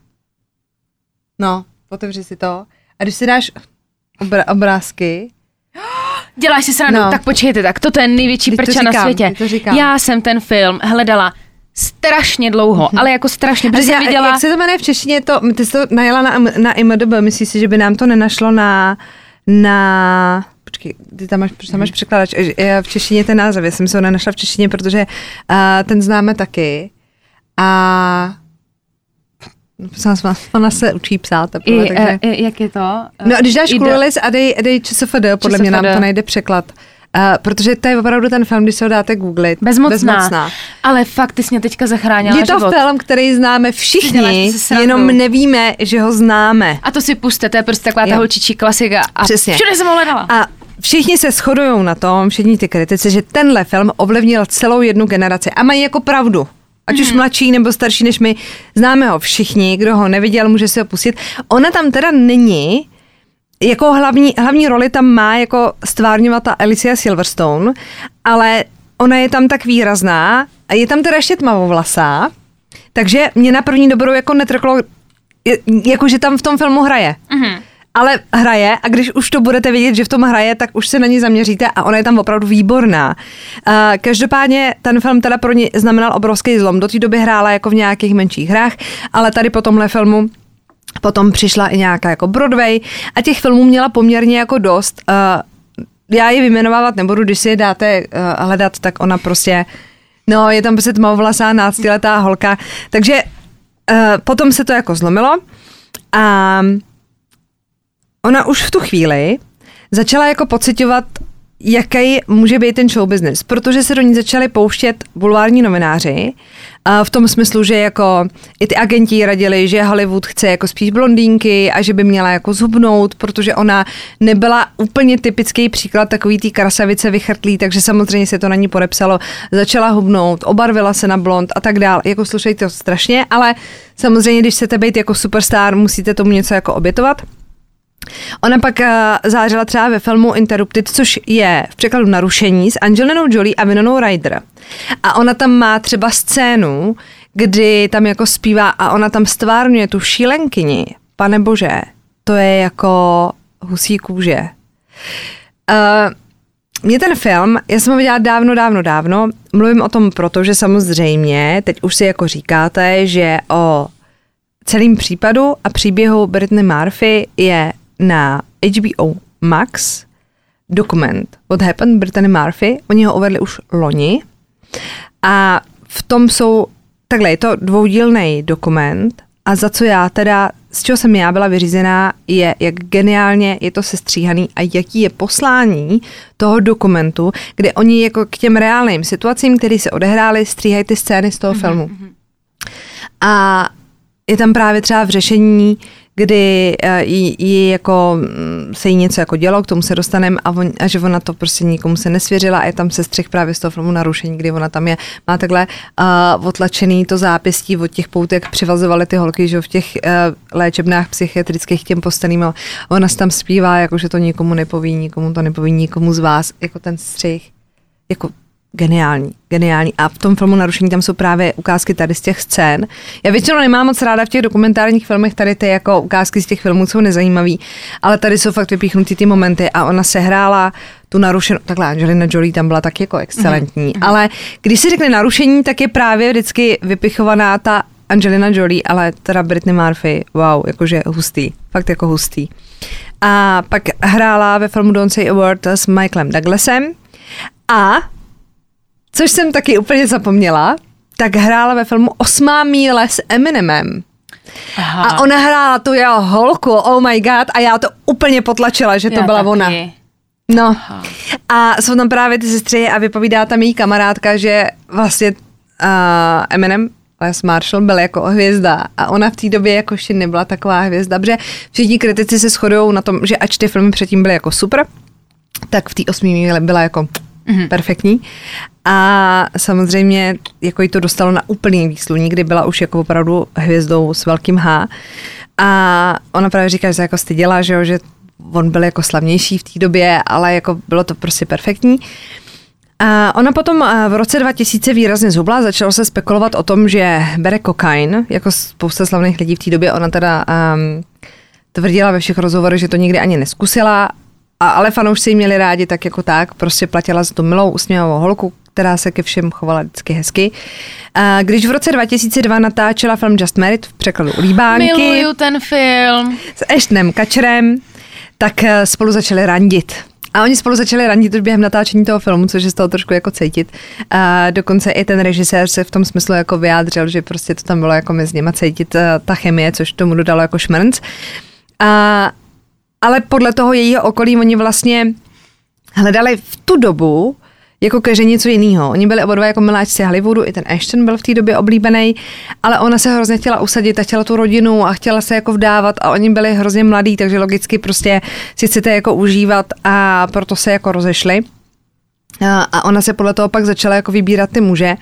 No, otevři si to. A když si dáš obra- obrázky, Děláš si srandu, no. tak počkejte, tak toto je největší Teď prča říkám, na světě. Já jsem ten film hledala strašně dlouho, mm-hmm. ale jako strašně, protože jsem viděla... Jak se to jmenuje v češtině, to, ty jsi to najela na, na IMDB, myslíš si, že by nám to nenašlo na, na počkej, ty tam máš, tam máš překladač, v češtině ten název, já jsem se ho nenašla v češtině, protože uh, ten známe taky a Ona se učí psát. Teprve, I, takže... e, jak je to? No a když dáš Clueless a dej, dej ČSFD, podle mě nám to najde překlad. Uh, protože to je opravdu ten film, když se ho dáte googlit. Bezmocná. Bezmocná. Ale fakt, ty jsi mě teďka zachránila Je to život. film, který známe všichni, jenom nevíme, že ho známe. A to si puste, to je prostě taková ta holčičí klasika. A Přesně. všude jsem ho hledala. A všichni se shodují na tom, všichni ty kritici, že tenhle film ovlivnil celou jednu generaci. A mají jako pravdu. Ať už hmm. mladší nebo starší než my, známe ho všichni, kdo ho neviděl, může si ho pustit. Ona tam teda není, jako hlavní, hlavní roli tam má jako stvárňovat ta Alicia Silverstone, ale ona je tam tak výrazná a je tam teda ještě tmavovlasá, takže mě na první dobrou jako netrklo, jako že tam v tom filmu hraje. Mm-hmm ale hraje a když už to budete vidět, že v tom hraje, tak už se na ní zaměříte a ona je tam opravdu výborná. Uh, každopádně ten film teda pro ní znamenal obrovský zlom. Do té doby hrála jako v nějakých menších hrách, ale tady po tomhle filmu Potom přišla i nějaká jako Broadway a těch filmů měla poměrně jako dost. Uh, já je vyjmenovávat nebudu, když si je dáte uh, hledat, tak ona prostě, no je tam prostě tmavovlasá náctiletá holka. Takže uh, potom se to jako zlomilo a ona už v tu chvíli začala jako pocitovat, jaký může být ten show business, protože se do ní začali pouštět bulvární novináři v tom smyslu, že jako i ty agenti radili, že Hollywood chce jako spíš blondýnky a že by měla jako zhubnout, protože ona nebyla úplně typický příklad takový té krasavice vychrtlý, takže samozřejmě se to na ní podepsalo. Začala hubnout, obarvila se na blond a tak dál. Jako slušejte to strašně, ale samozřejmě, když chcete být jako superstar, musíte tomu něco jako obětovat. Ona pak uh, zářila třeba ve filmu Interrupted, což je v překladu narušení s Angelinou Jolie a Vinonou Ryder. A ona tam má třeba scénu, kdy tam jako zpívá a ona tam stvárňuje tu šílenkyni. Pane bože, to je jako husí kůže. Uh, mě ten film, já jsem ho viděla dávno, dávno, dávno, mluvím o tom proto, že samozřejmě, teď už si jako říkáte, že o celým případu a příběhu Britney Murphy je na HBO Max dokument What Happened Brittany Murphy. Oni ho uvedli už loni. A v tom jsou, takhle, je to dvoudílný dokument a za co já teda, z čeho jsem já byla vyřízená, je, jak geniálně je to sestříhaný a jaký je poslání toho dokumentu, kde oni jako k těm reálným situacím, které se odehrály, stříhají ty scény z toho mm-hmm. filmu. A je tam právě třeba v řešení, uh, jí, jí jako mm, se jí něco jako dělo, k tomu se dostaneme a, on, a že ona to prostě nikomu se nesvěřila a je tam sestřih právě z toho filmu narušení, kdy ona tam je, má takhle uh, otlačený to zápěstí od těch poutek, přivazovali ty holky, že v těch uh, léčebnách psychiatrických těm postaným a ona se tam zpívá, jako že to nikomu nepoví, nikomu to nepoví, nikomu z vás, jako ten střih, jako geniální, geniální. A v tom filmu Narušení tam jsou právě ukázky tady z těch scén. Já většinou nemám moc ráda v těch dokumentárních filmech tady ty jako ukázky z těch filmů jsou nezajímavý, ale tady jsou fakt vypíchnutý ty momenty a ona se hrála tu narušenou, takhle Angelina Jolie tam byla tak jako excelentní, mm-hmm. ale když se řekne narušení, tak je právě vždycky vypichovaná ta Angelina Jolie, ale teda Britney Murphy, wow, jakože hustý, fakt jako hustý. A pak hrála ve filmu Don't Say a Word s Michaelem Douglasem a což jsem taky úplně zapomněla, tak hrála ve filmu Osmá míle s Eminemem. Aha. A ona hrála tu jeho holku, oh my god, a já to úplně potlačila, že to já byla taky. ona. No. Aha. A jsou tam právě ty sestry a vypovídá tam její kamarádka, že vlastně uh, Eminem Les Marshall byl jako hvězda a ona v té době jako ještě nebyla taková hvězda, protože všichni kritici se shodují na tom, že ač ty filmy předtím byly jako super, tak v té osmí byla jako mm-hmm. perfektní. A samozřejmě jako jí to dostalo na úplný výsluní, kdy byla už jako opravdu hvězdou s velkým H. A ona právě říká, že se jako styděla, že, jo, že on byl jako slavnější v té době, ale jako bylo to prostě perfektní. A ona potom v roce 2000 výrazně zhubla, začalo se spekulovat o tom, že bere kokain, jako spousta slavných lidí v té době. Ona teda um, tvrdila ve všech rozhovorech, že to nikdy ani neskusila, a, ale fanoušci ji měli rádi tak jako tak, prostě platila za tu milou usměvavou holku, která se ke všem chovala vždycky hezky. A když v roce 2002 natáčela film Just Married v překladu Líbánky. Miluju ten film. S Ashtonem Kačerem, tak eh, spolu začali randit. A oni spolu začali randit už během natáčení toho filmu, což je z toho trošku jako cítit. A dokonce i ten režisér se v tom smyslu jako vyjádřil, že prostě to tam bylo jako mezi nimi cítit eh, ta chemie, což tomu dodalo jako šmrnc. A, ale podle toho jejího okolí oni vlastně hledali v tu dobu jako každý něco jiného. Oni byli oba dva jako miláčci Hollywoodu, i ten Ashton byl v té době oblíbený, ale ona se hrozně chtěla usadit a chtěla tu rodinu a chtěla se jako vdávat a oni byli hrozně mladí, takže logicky prostě si chcete jako užívat a proto se jako rozešli. A ona se podle toho pak začala jako vybírat ty muže.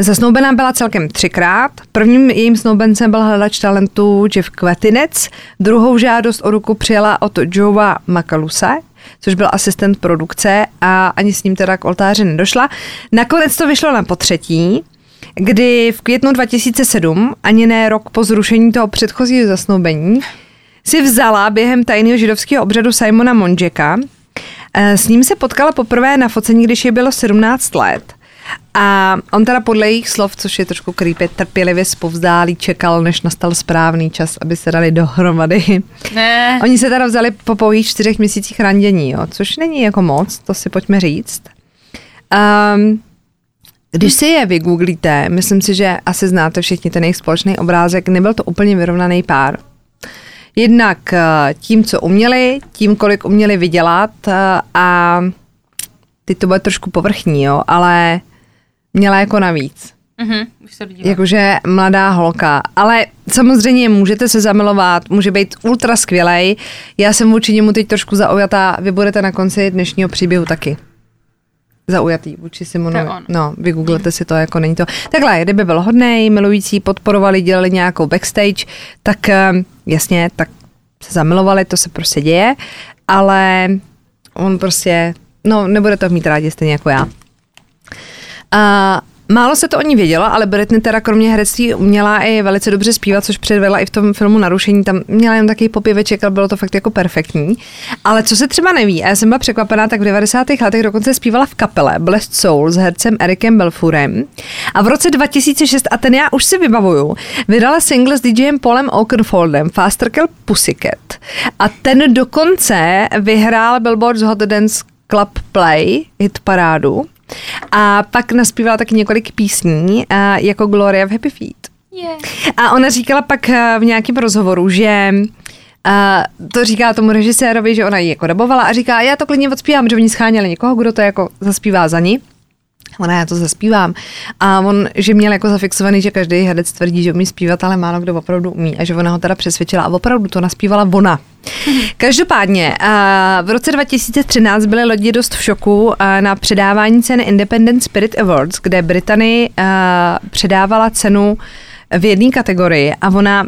Zasnoubená byla celkem třikrát. Prvním jejím snoubencem byl hledač talentu Jeff Kvetinec, druhou žádost o ruku přijela od Joea Makaluse, což byl asistent produkce a ani s ním teda k oltáři nedošla. Nakonec to vyšlo na potřetí, kdy v květnu 2007, ani ne rok po zrušení toho předchozího zasnoubení, si vzala během tajného židovského obřadu Simona Monžeka. Eh, s ním se potkala poprvé na focení, když je bylo 17 let. A on teda podle jejich slov, což je trošku creepy, trpělivě zpovzdálí čekal, než nastal správný čas, aby se dali dohromady. Ne. Oni se teda vzali po pouhých čtyřech měsících randění, jo, což není jako moc, to si pojďme říct. Um, když si je vygooglíte, myslím si, že asi znáte všichni ten jejich společný obrázek, nebyl to úplně vyrovnaný pár. Jednak eh, tím, co uměli, tím, kolik uměli vydělat eh, a teď to bude trošku povrchní, jo, ale měla jako navíc. Mm-hmm, už se Jakože mladá holka. Ale samozřejmě můžete se zamilovat, může být ultra skvělej. Já jsem vůči němu teď trošku zaujatá. Vy budete na konci dnešního příběhu taky zaujatý vůči Simonovi. No, vygooglete si to, jako není to. Takhle, kdyby byl hodný, milující, podporovali, dělali nějakou backstage, tak eh, jasně, tak se zamilovali, to se prostě děje, ale on prostě, no, nebude to mít rádi stejně jako já. A Málo se to o ní vědělo, ale Britney teda kromě herectví uměla i velice dobře zpívat, což předvedla i v tom filmu Narušení. Tam měla jen takový popěveček a bylo to fakt jako perfektní. Ale co se třeba neví, a já jsem byla překvapená, tak v 90. letech dokonce zpívala v kapele Blessed Soul s hercem Erikem Belfurem. A v roce 2006, a ten já už si vybavuju, vydala single s DJem Paulem Oakenfoldem Faster Kill Pussycat. A ten dokonce vyhrál Billboard's Hot Dance Club Play hit parádu A pak naspívala taky několik písní, a jako Gloria v Happy Feet. Yeah. A ona říkala pak eh, v nějakém rozhovoru, že a to říká tomu režisérovi, že ona ji jako dabovala a říká, já to klidně odspívám, že oni scháněli někoho, kdo to jako zaspívá za ní. Ona, já to zaspívám. A on, že měl jako zafixovaný, že každý herec tvrdí, že umí zpívat, ale málo kdo opravdu umí. A že ona ho teda přesvědčila a opravdu to naspívala ona. Každopádně, a v roce 2013 byly lidi dost v šoku na předávání ceny Independent Spirit Awards, kde Britany předávala cenu v jedné kategorii a ona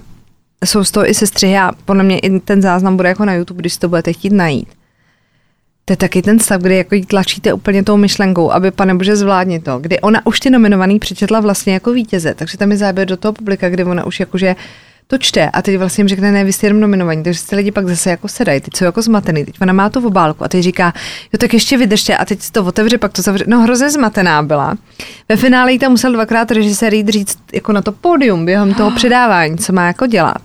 jsou z toho i sestřihy a podle mě i ten záznam bude jako na YouTube, když si to budete chtít najít. To je taky ten stav, kdy jako jí tlačíte úplně tou myšlenkou, aby pane bože zvládni to, kdy ona už ty nominovaný přečetla vlastně jako vítěze, takže tam je záběr do toho publika, kdy ona už jakože to čte a teď vlastně jim řekne, ne, vy jste jenom nominovaní, takže se lidi pak zase jako sedají, teď jsou jako zmatený, teď ona má tu obálku a teď říká, jo tak ještě vydržte a teď to otevře, pak to zavře, no hrozně zmatená byla. Ve finále jí tam musel dvakrát režisér jít říct jako na to pódium během toho <gasps> předávání, co má jako dělat.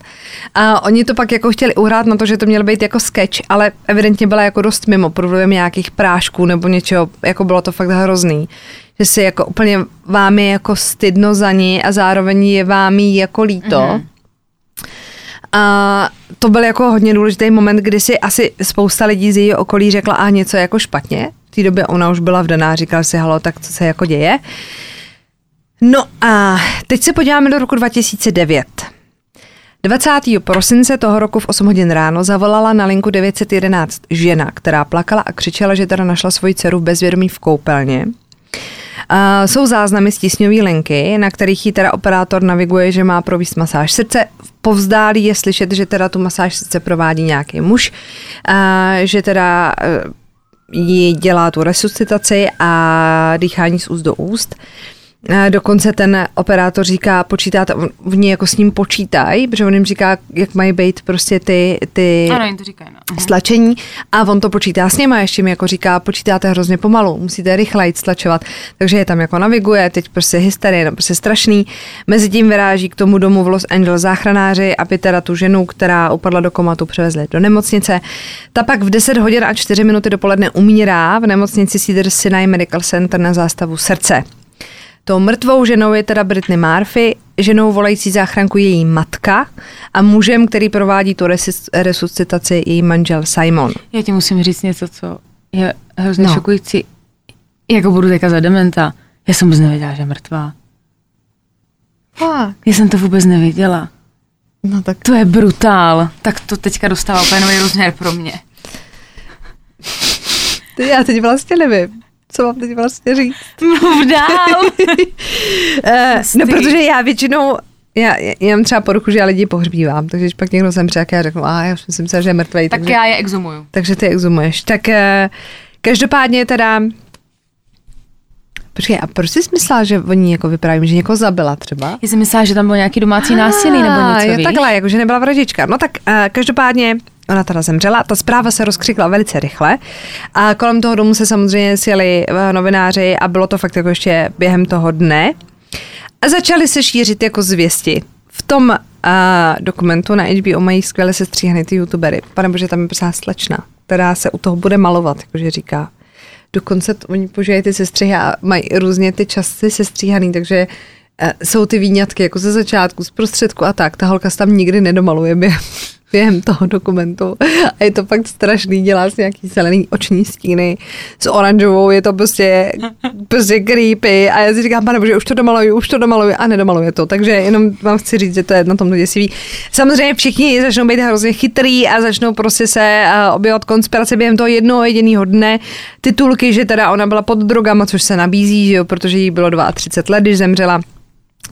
A oni to pak jako chtěli uhrát na to, že to měl být jako sketch, ale evidentně byla jako dost mimo, problém nějakých prášků nebo něčeho, jako bylo to fakt hrozný že si jako úplně vám je jako stydno za ní a zároveň je vám jako líto. Mm-hmm a to byl jako hodně důležitý moment, kdy si asi spousta lidí z jejího okolí řekla, a něco jako špatně. V té době ona už byla vdaná, říkala si, halo, tak co se jako děje. No a teď se podíváme do roku 2009. 20. prosince toho roku v 8 hodin ráno zavolala na linku 911 žena, která plakala a křičela, že teda našla svoji dceru v bezvědomí v koupelně. Uh, jsou záznamy z tisňové linky, na kterých ji teda operátor naviguje, že má provést masáž srdce. V povzdálí je slyšet, že teda tu masáž srdce provádí nějaký muž, uh, že teda uh, jí dělá tu resuscitaci a dýchání z úst do úst. Dokonce ten operátor říká, počítáte, v ní jako s ním počítají, protože on jim říká, jak mají být prostě ty, ty ano, jim to říkají, no. Mhm. stlačení a on to počítá s nimi, ještě mi jako říká, počítáte hrozně pomalu, musíte rychleji stlačovat, takže je tam jako naviguje, teď prostě hysterie, no prostě strašný. Mezi tím vyráží k tomu domu v Los Angeles záchranáři, aby teda tu ženu, která upadla do komatu, převezli do nemocnice. Ta pak v 10 hodin a 4 minuty dopoledne umírá v nemocnici Cedar Sinai Medical Center na zástavu srdce. Tou mrtvou ženou je teda Britney Murphy, ženou volající záchranku její matka a mužem, který provádí tu resuscitaci její manžel Simon. Já ti musím říct něco, co je hrozně no. šokující. Jako budu teďka za dementa. Já jsem vůbec nevěděla, že je mrtvá. Fakt. Já jsem to vůbec nevěděla. No tak. To je brutál. Tak to teďka dostává úplně nový rozměr pro mě. Já teď vlastně nevím co mám teď vlastně říct. <laughs> Mluv dál. uh, <laughs> no, protože já většinou já, já mám třeba poruchu, že já lidi pohřbívám, takže když pak někdo zemře, jak já řeknu, a já už myslím se, že je mrtvý. Tak takže, já je exumuju. Takže ty exumuješ. Tak uh, každopádně teda Počkej, a proč jsi myslela, že oni jako vypráví, že někoho zabila třeba? Já jsem myslela, že tam bylo nějaký domácí násilí nebo něco, jo, takhle, jako že nebyla vražička. No tak uh, každopádně Ona teda zemřela, ta zpráva se rozkřikla velice rychle a kolem toho domu se samozřejmě sjeli eh, novináři a bylo to fakt jako ještě během toho dne. A začaly se šířit jako zvěsti. V tom uh, dokumentu na HBO mají skvěle se stříhaný ty youtubery. Pane bože, tam je prostě slečna, která se u toho bude malovat, jakože říká. Dokonce to, oni používají ty sestřihy a mají různě ty časy sestříhaný, takže uh, jsou ty výňatky jako ze začátku, z prostředku a tak. Ta holka se tam nikdy nedomaluje během během toho dokumentu. A je to fakt strašný, dělá si nějaký zelený oční stíny s oranžovou, je to prostě, prostě creepy. A já si říkám, pane bože, už to domaluju, už to domaluju a nedomaluje to. Takže jenom vám chci říct, že to je na tom děsivý. Samozřejmě všichni začnou být hrozně chytrý a začnou prostě se objevovat konspirace během toho jednoho jediného dne. Titulky, že teda ona byla pod drogama, což se nabízí, že jo, protože jí bylo 32 let, když zemřela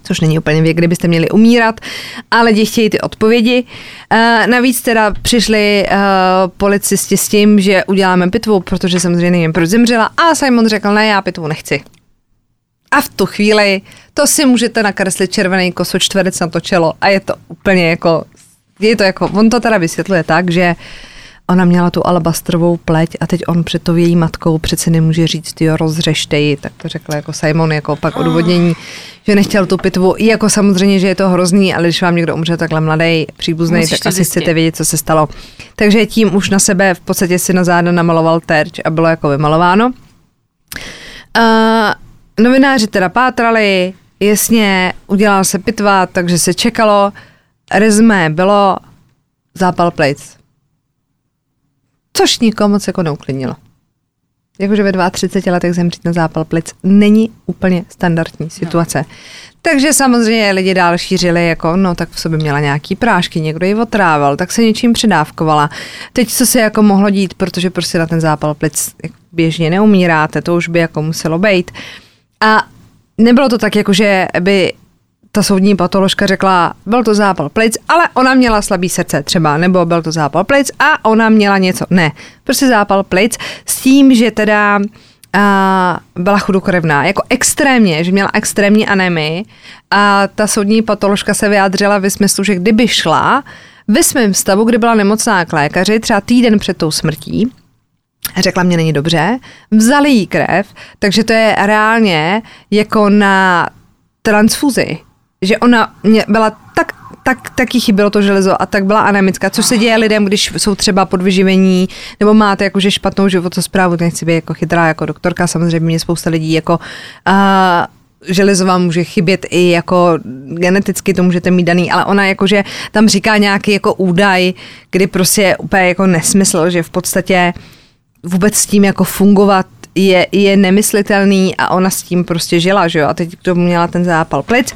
což není úplně věk, kdybyste měli umírat, ale lidi chtějí ty odpovědi. Uh, navíc teda přišli uh, policisti s tím, že uděláme pitvu, protože samozřejmě nevím, proč zemřela a Simon řekl, ne, já pitvu nechci. A v tu chvíli to si můžete nakreslit červený koso čtverec na to čelo a je to úplně jako, je to jako, on to teda vysvětluje tak, že ona měla tu alabastrovou pleť a teď on před to její matkou přece nemůže říct, jo, rozřešte ji, tak to řekl jako Simon, jako pak odvodnění, že nechtěl tu pitvu. I jako samozřejmě, že je to hrozný, ale když vám někdo umře takhle mladý, příbuzný, tak asi zjistit. chcete vědět, co se stalo. Takže tím už na sebe v podstatě si na záda namaloval terč a bylo jako vymalováno. Uh, novináři teda pátrali, jasně, udělala se pitva, takže se čekalo. Rezme bylo zápal plic. Což nikomu moc jako neuklidnilo. Jakože ve 32 letech zemřít na zápal plic není úplně standardní situace. No. Takže samozřejmě lidi dál šířili, jako no tak v sobě měla nějaký prášky, někdo ji otrával, tak se něčím přidávkovala. Teď co se jako mohlo dít, protože prostě na ten zápal plic běžně neumíráte, to už by jako muselo být. A nebylo to tak, jako že by ta soudní patoložka řekla, byl to zápal plic, ale ona měla slabý srdce třeba, nebo byl to zápal plic a ona měla něco. Ne, prostě zápal plic s tím, že teda a byla chudokrevná, jako extrémně, že měla extrémní anemii a ta soudní patoložka se vyjádřila ve smyslu, že kdyby šla ve svém stavu, kdy byla nemocná k lékaři, třeba týden před tou smrtí, řekla mě není dobře, vzali jí krev, takže to je reálně jako na transfuzi, že ona mě byla tak tak taky chybělo to železo a tak byla anemická, což se děje lidem, když jsou třeba podvyživení nebo máte jakože špatnou životosprávu, nechci být jako chytrá jako doktorka, samozřejmě mě spousta lidí jako uh, železo vám může chybět i jako geneticky, to můžete mít daný, ale ona jakože tam říká nějaký jako údaj, kdy prostě je úplně jako nesmysl, že v podstatě vůbec s tím jako fungovat je, je nemyslitelný a ona s tím prostě žila, že jo, a teď tomu měla ten zápal plic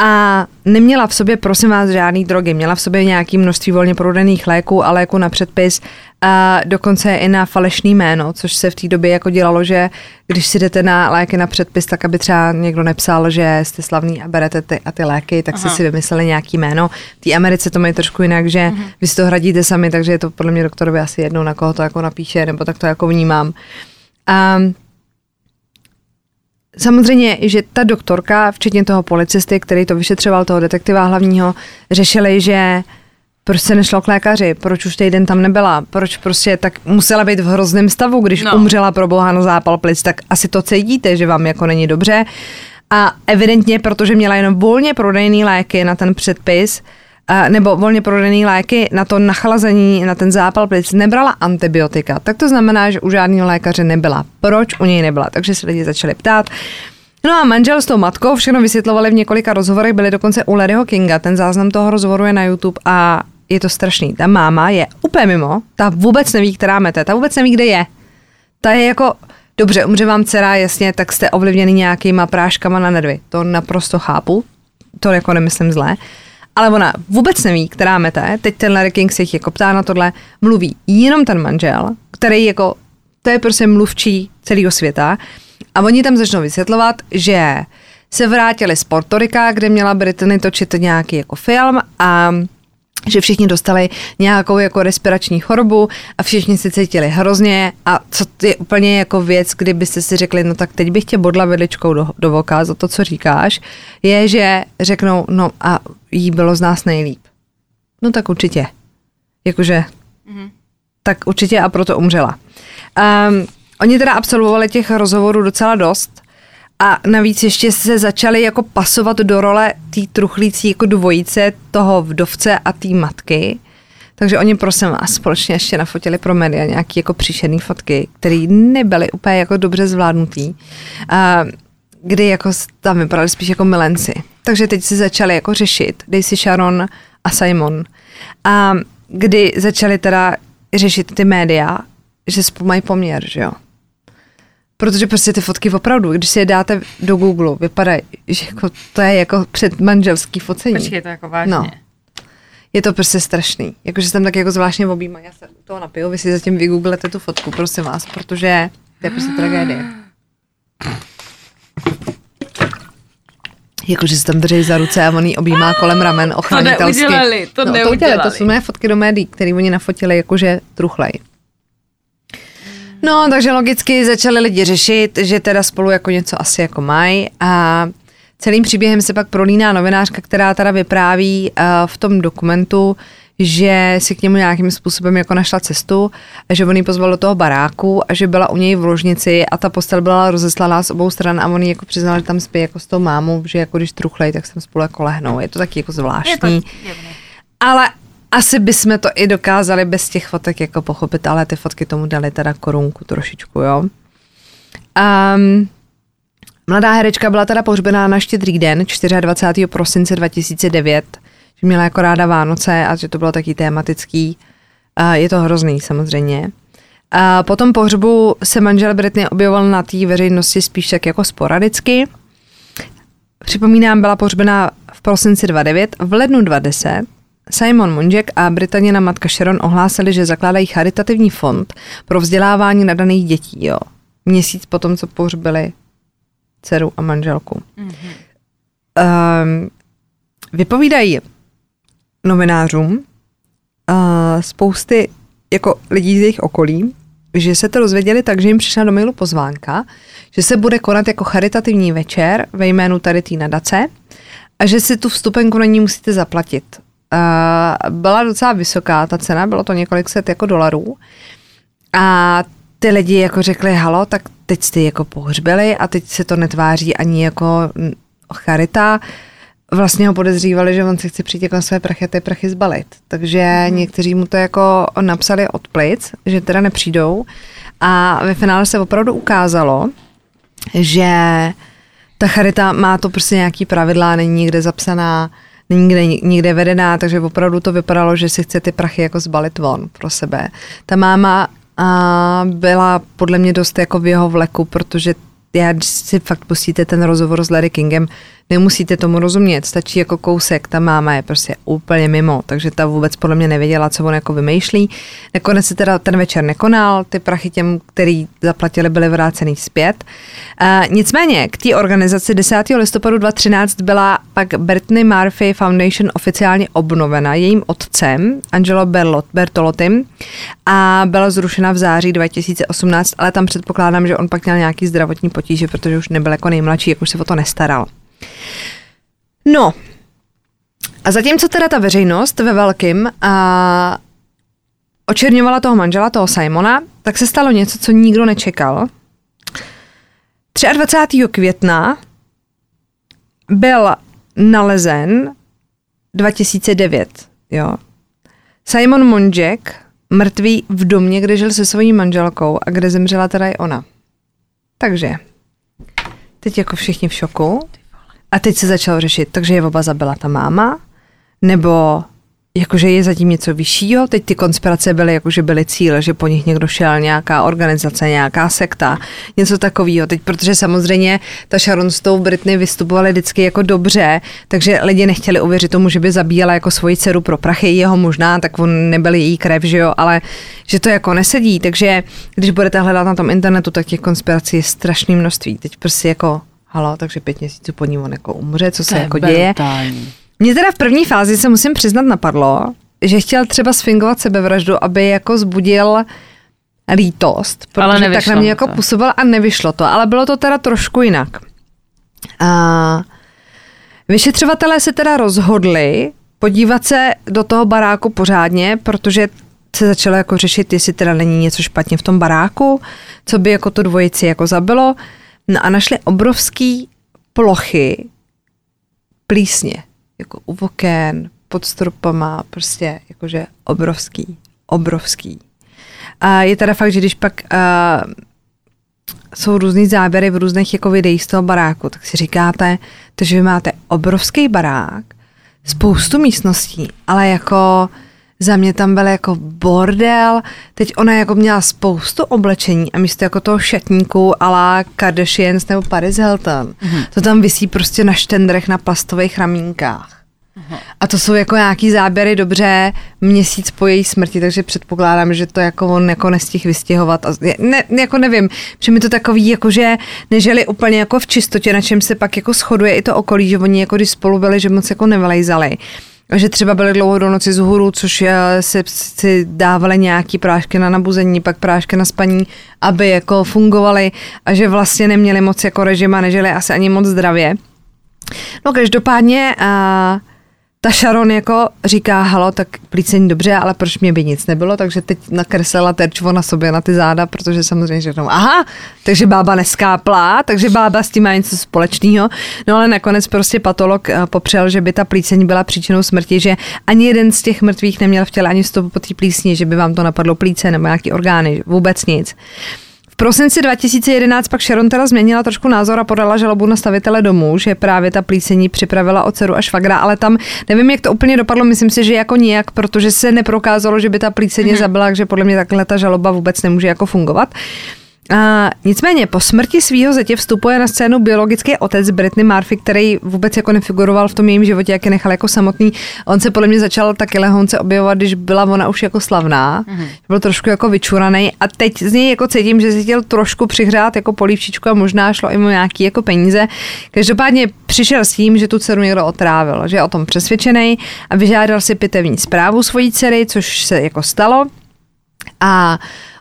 a neměla v sobě, prosím vás, žádný drogy. Měla v sobě nějaké množství volně prodaných léků a léků na předpis a dokonce i na falešný jméno, což se v té době jako dělalo, že když si jdete na léky na předpis, tak aby třeba někdo nepsal, že jste slavný a berete ty a ty léky, tak Aha. si si vymysleli nějaký jméno. V té Americe to mají trošku jinak, že Aha. vy si to hradíte sami, takže je to podle mě doktorovi asi jednou, na koho to jako napíše, nebo tak to jako vnímám. Um, Samozřejmě, že ta doktorka, včetně toho policisty, který to vyšetřoval, toho detektiva hlavního, řešili, že proč se nešlo k lékaři, proč už týden tam nebyla, proč prostě tak musela být v hrozném stavu, když no. umřela pro boha na zápal plic, tak asi to cítíte, že vám jako není dobře. A evidentně, protože měla jenom volně prodejný léky na ten předpis, nebo volně prodaný léky na to nachlazení, na ten zápal plic, nebrala antibiotika, tak to znamená, že u žádného lékaře nebyla. Proč u něj nebyla? Takže se lidi začali ptát. No a manžel s tou matkou všechno vysvětlovali v několika rozhovorech, byli dokonce u Larryho Kinga, ten záznam toho rozhovoru je na YouTube a je to strašný. Ta máma je úplně mimo, ta vůbec neví, která mete, ta vůbec neví, kde je. Ta je jako, dobře, umře vám dcera, jasně, tak jste ovlivněni nějakýma práškama na nervy. To naprosto chápu, to jako nemyslím zlé ale ona vůbec neví, která mete, teď ten Larry King se jich jako ptá na tohle, mluví jenom ten manžel, který jako, to je prostě mluvčí celého světa. A oni tam začnou vysvětlovat, že se vrátili z Portorika, kde měla Britney točit nějaký jako film a že všichni dostali nějakou jako respirační chorobu a všichni se cítili hrozně a co je úplně jako věc, kdybyste si řekli, no tak teď bych tě bodla vidličkou do, do voka za to, co říkáš, je, že řeknou, no a jí bylo z nás nejlíp. No tak určitě. Jakože, mm-hmm. tak určitě a proto umřela. Um, oni teda absolvovali těch rozhovorů docela dost a navíc ještě se začali jako pasovat do role té truchlící jako dvojice toho vdovce a té matky. Takže oni, prosím vás, společně ještě nafotili pro média nějaké jako příšerné fotky, které nebyly úplně jako dobře zvládnutý. A kdy jako tam vypadali spíš jako milenci. Takže teď si začali jako řešit Daisy Sharon a Simon. A kdy začali teda řešit ty média, že spolu mají poměr, že jo. Protože prostě ty fotky opravdu, když si je dáte do Google, vypadají, že jako, to je jako předmanželský focení. Počkej, to jako vážně. No. Je to prostě strašný. Jakože jsem tak jako zvláštně objímá. Já se toho napiju, vy si zatím vygooglete tu fotku, prosím vás, protože to je prostě tragédie. Jakože se tam drží za ruce a on jí objímá kolem ramen ochranitelsky. To neudělali, to no, neudělali. To, udělali, to jsou mé fotky do médií, které oni nafotili jakože truchlej. No, takže logicky začali lidi řešit, že teda spolu jako něco asi jako mají a celým příběhem se pak prolíná novinářka, která teda vypráví uh, v tom dokumentu, že si k němu nějakým způsobem jako našla cestu, že on ji pozval do toho baráku a že byla u něj v ložnici a ta postel byla rozeslaná z obou stran a on jako přiznal, že tam spí jako s tou mámou, že jako když truchlej, tak jsem spolu jako lehnou. Je to taky jako zvláštní. Je to, ale asi bychom to i dokázali bez těch fotek jako pochopit, ale ty fotky tomu dali teda korunku trošičku, jo. Um, mladá herečka byla teda pohřbená na štědrý den 24. prosince 2009, že měla jako ráda Vánoce a že to bylo taky tematický. Uh, je to hrozný samozřejmě. A po tom pohřbu se manžel Britney objevoval na té veřejnosti spíš tak jako sporadicky. Připomínám, byla pohřbená v prosinci 29, v lednu 20 Simon Munžek a Britanina matka Sharon ohlásili, že zakládají charitativní fond pro vzdělávání nadaných dětí, jo. Měsíc potom, co pohřbili dceru a manželku. Mm-hmm. Um, vypovídají novinářům uh, spousty jako lidí z jejich okolí, že se to dozvěděli tak, že jim přišla do mailu pozvánka, že se bude konat jako charitativní večer ve jménu tady té nadace a že si tu vstupenku na ní musíte zaplatit. Byla docela vysoká ta cena, bylo to několik set jako dolarů a ty lidi jako řekli, halo, tak teď jste jako pohřbili a teď se to netváří ani jako charita, vlastně ho podezřívali, že on si chce přijít jako své prachy a ty prachy zbalit. Takže mm. někteří mu to jako napsali od plic, že teda nepřijdou. A ve finále se opravdu ukázalo, že ta charita má to prostě nějaký pravidla, není nikde zapsaná, nikde, nikde vedená, takže opravdu to vypadalo, že si chce ty prachy jako zbalit von pro sebe. Ta máma a byla podle mě dost jako v jeho vleku, protože já, když si fakt pustíte ten rozhovor s Larry Kingem, nemusíte tomu rozumět, stačí jako kousek, ta máma je prostě úplně mimo, takže ta vůbec podle mě nevěděla, co on jako vymýšlí. Nakonec se teda ten večer nekonal, ty prachy těm, který zaplatili, byly vrácený zpět. Uh, nicméně k té organizaci 10. listopadu 2013 byla pak Britney Murphy Foundation oficiálně obnovena jejím otcem, Angelo Bertolotim, a byla zrušena v září 2018, ale tam předpokládám, že on pak měl nějaký zdravotní potíže, protože už nebyl jako nejmladší, jak už se o to nestaral. No, a zatímco teda ta veřejnost ve velkým a očerňovala toho manžela, toho Simona, tak se stalo něco, co nikdo nečekal. 23. května byl nalezen 2009, jo. Simon Monjek mrtvý v domě, kde žil se svojí manželkou a kde zemřela teda i ona. Takže, teď jako všichni v šoku. A teď se začalo řešit, takže je oba zabila ta máma, nebo jakože je zatím něco vyššího. Teď ty konspirace byly, jakože byly cíle, že po nich někdo šel, nějaká organizace, nějaká sekta, něco takového. Teď, protože samozřejmě ta Sharon s tou Britney vystupovaly vždycky jako dobře, takže lidi nechtěli uvěřit tomu, že by zabíjela jako svoji dceru pro prachy, jeho možná, tak on nebyl její krev, že jo, ale že to jako nesedí. Takže když budete hledat na tom internetu, tak těch konspirací je strašné množství. Teď prostě jako halo, takže pět měsíců po ní on jako umře, co se jako děje. Mně teda v první fázi se musím přiznat napadlo, že chtěl třeba sfingovat sebevraždu, aby jako zbudil lítost, protože ale tak na mě jako působil a nevyšlo to, ale bylo to teda trošku jinak. A vyšetřovatelé se teda rozhodli podívat se do toho baráku pořádně, protože se začalo jako řešit, jestli teda není něco špatně v tom baráku, co by jako tu dvojici jako zabilo. No a našli obrovský plochy plísně, jako u oken, pod stropama, prostě jakože obrovský, obrovský. A je teda fakt, že když pak uh, jsou různý záběry v různých jako videích z toho baráku, tak si říkáte, že vy máte obrovský barák, spoustu místností, ale jako za mě tam byl jako bordel. Teď ona jako měla spoustu oblečení a místo jako toho šatníku a la Kardashians nebo Paris Hilton, mm-hmm. to tam visí prostě na štendrech na plastových ramínkách. A to jsou jako nějaký záběry dobře měsíc po její smrti, takže předpokládám, že to jako on jako nestih vystěhovat. A ne, jako nevím, že mi to takový, jako že nežili úplně jako v čistotě, na čem se pak jako shoduje i to okolí, že oni jako když spolu byli, že moc jako nevylejzali že třeba byly dlouho do noci z hůru, což si, si dávali nějaký prášky na nabuzení, pak prášky na spaní, aby jako fungovaly a že vlastně neměli moc jako režim a nežili asi ani moc zdravě. No každopádně uh, ta Sharon jako říká, halo, tak plícení dobře, ale proč mě by nic nebylo, takže teď nakreslila terčvo na sobě na ty záda, protože samozřejmě řeknou, aha, takže bába neskápla, takže bába s tím má něco společného. No ale nakonec prostě patolog eh, popřel, že by ta plícení byla příčinou smrti, že ani jeden z těch mrtvých neměl v těle ani stopu po té plísni, že by vám to napadlo plíce nebo nějaký orgány, vůbec nic V prosinci 2011 pak Sharon teda změnila trošku názor a podala žalobu na stavitele domů, že právě ta plísení připravila o dceru a švagra, ale tam nevím, jak to úplně dopadlo, myslím si, že jako nijak, protože se neprokázalo, že by ta plíseně mm-hmm. zabila, takže podle mě takhle ta žaloba vůbec nemůže jako fungovat. A nicméně po smrti svého zetě vstupuje na scénu biologický otec Britney Murphy, který vůbec jako nefiguroval v tom jejím životě, jak je nechal jako samotný. On se podle mě začal taky lehonce objevovat, když byla ona už jako slavná. Mm-hmm. Byl trošku jako vyčuraný a teď z něj jako cítím, že si chtěl trošku přihřát jako polívčičku a možná šlo i mu nějaký jako peníze. Každopádně přišel s tím, že tu dceru někdo otrávil, že je o tom přesvědčený a vyžádal si pitevní zprávu svojí dcery, což se jako stalo. A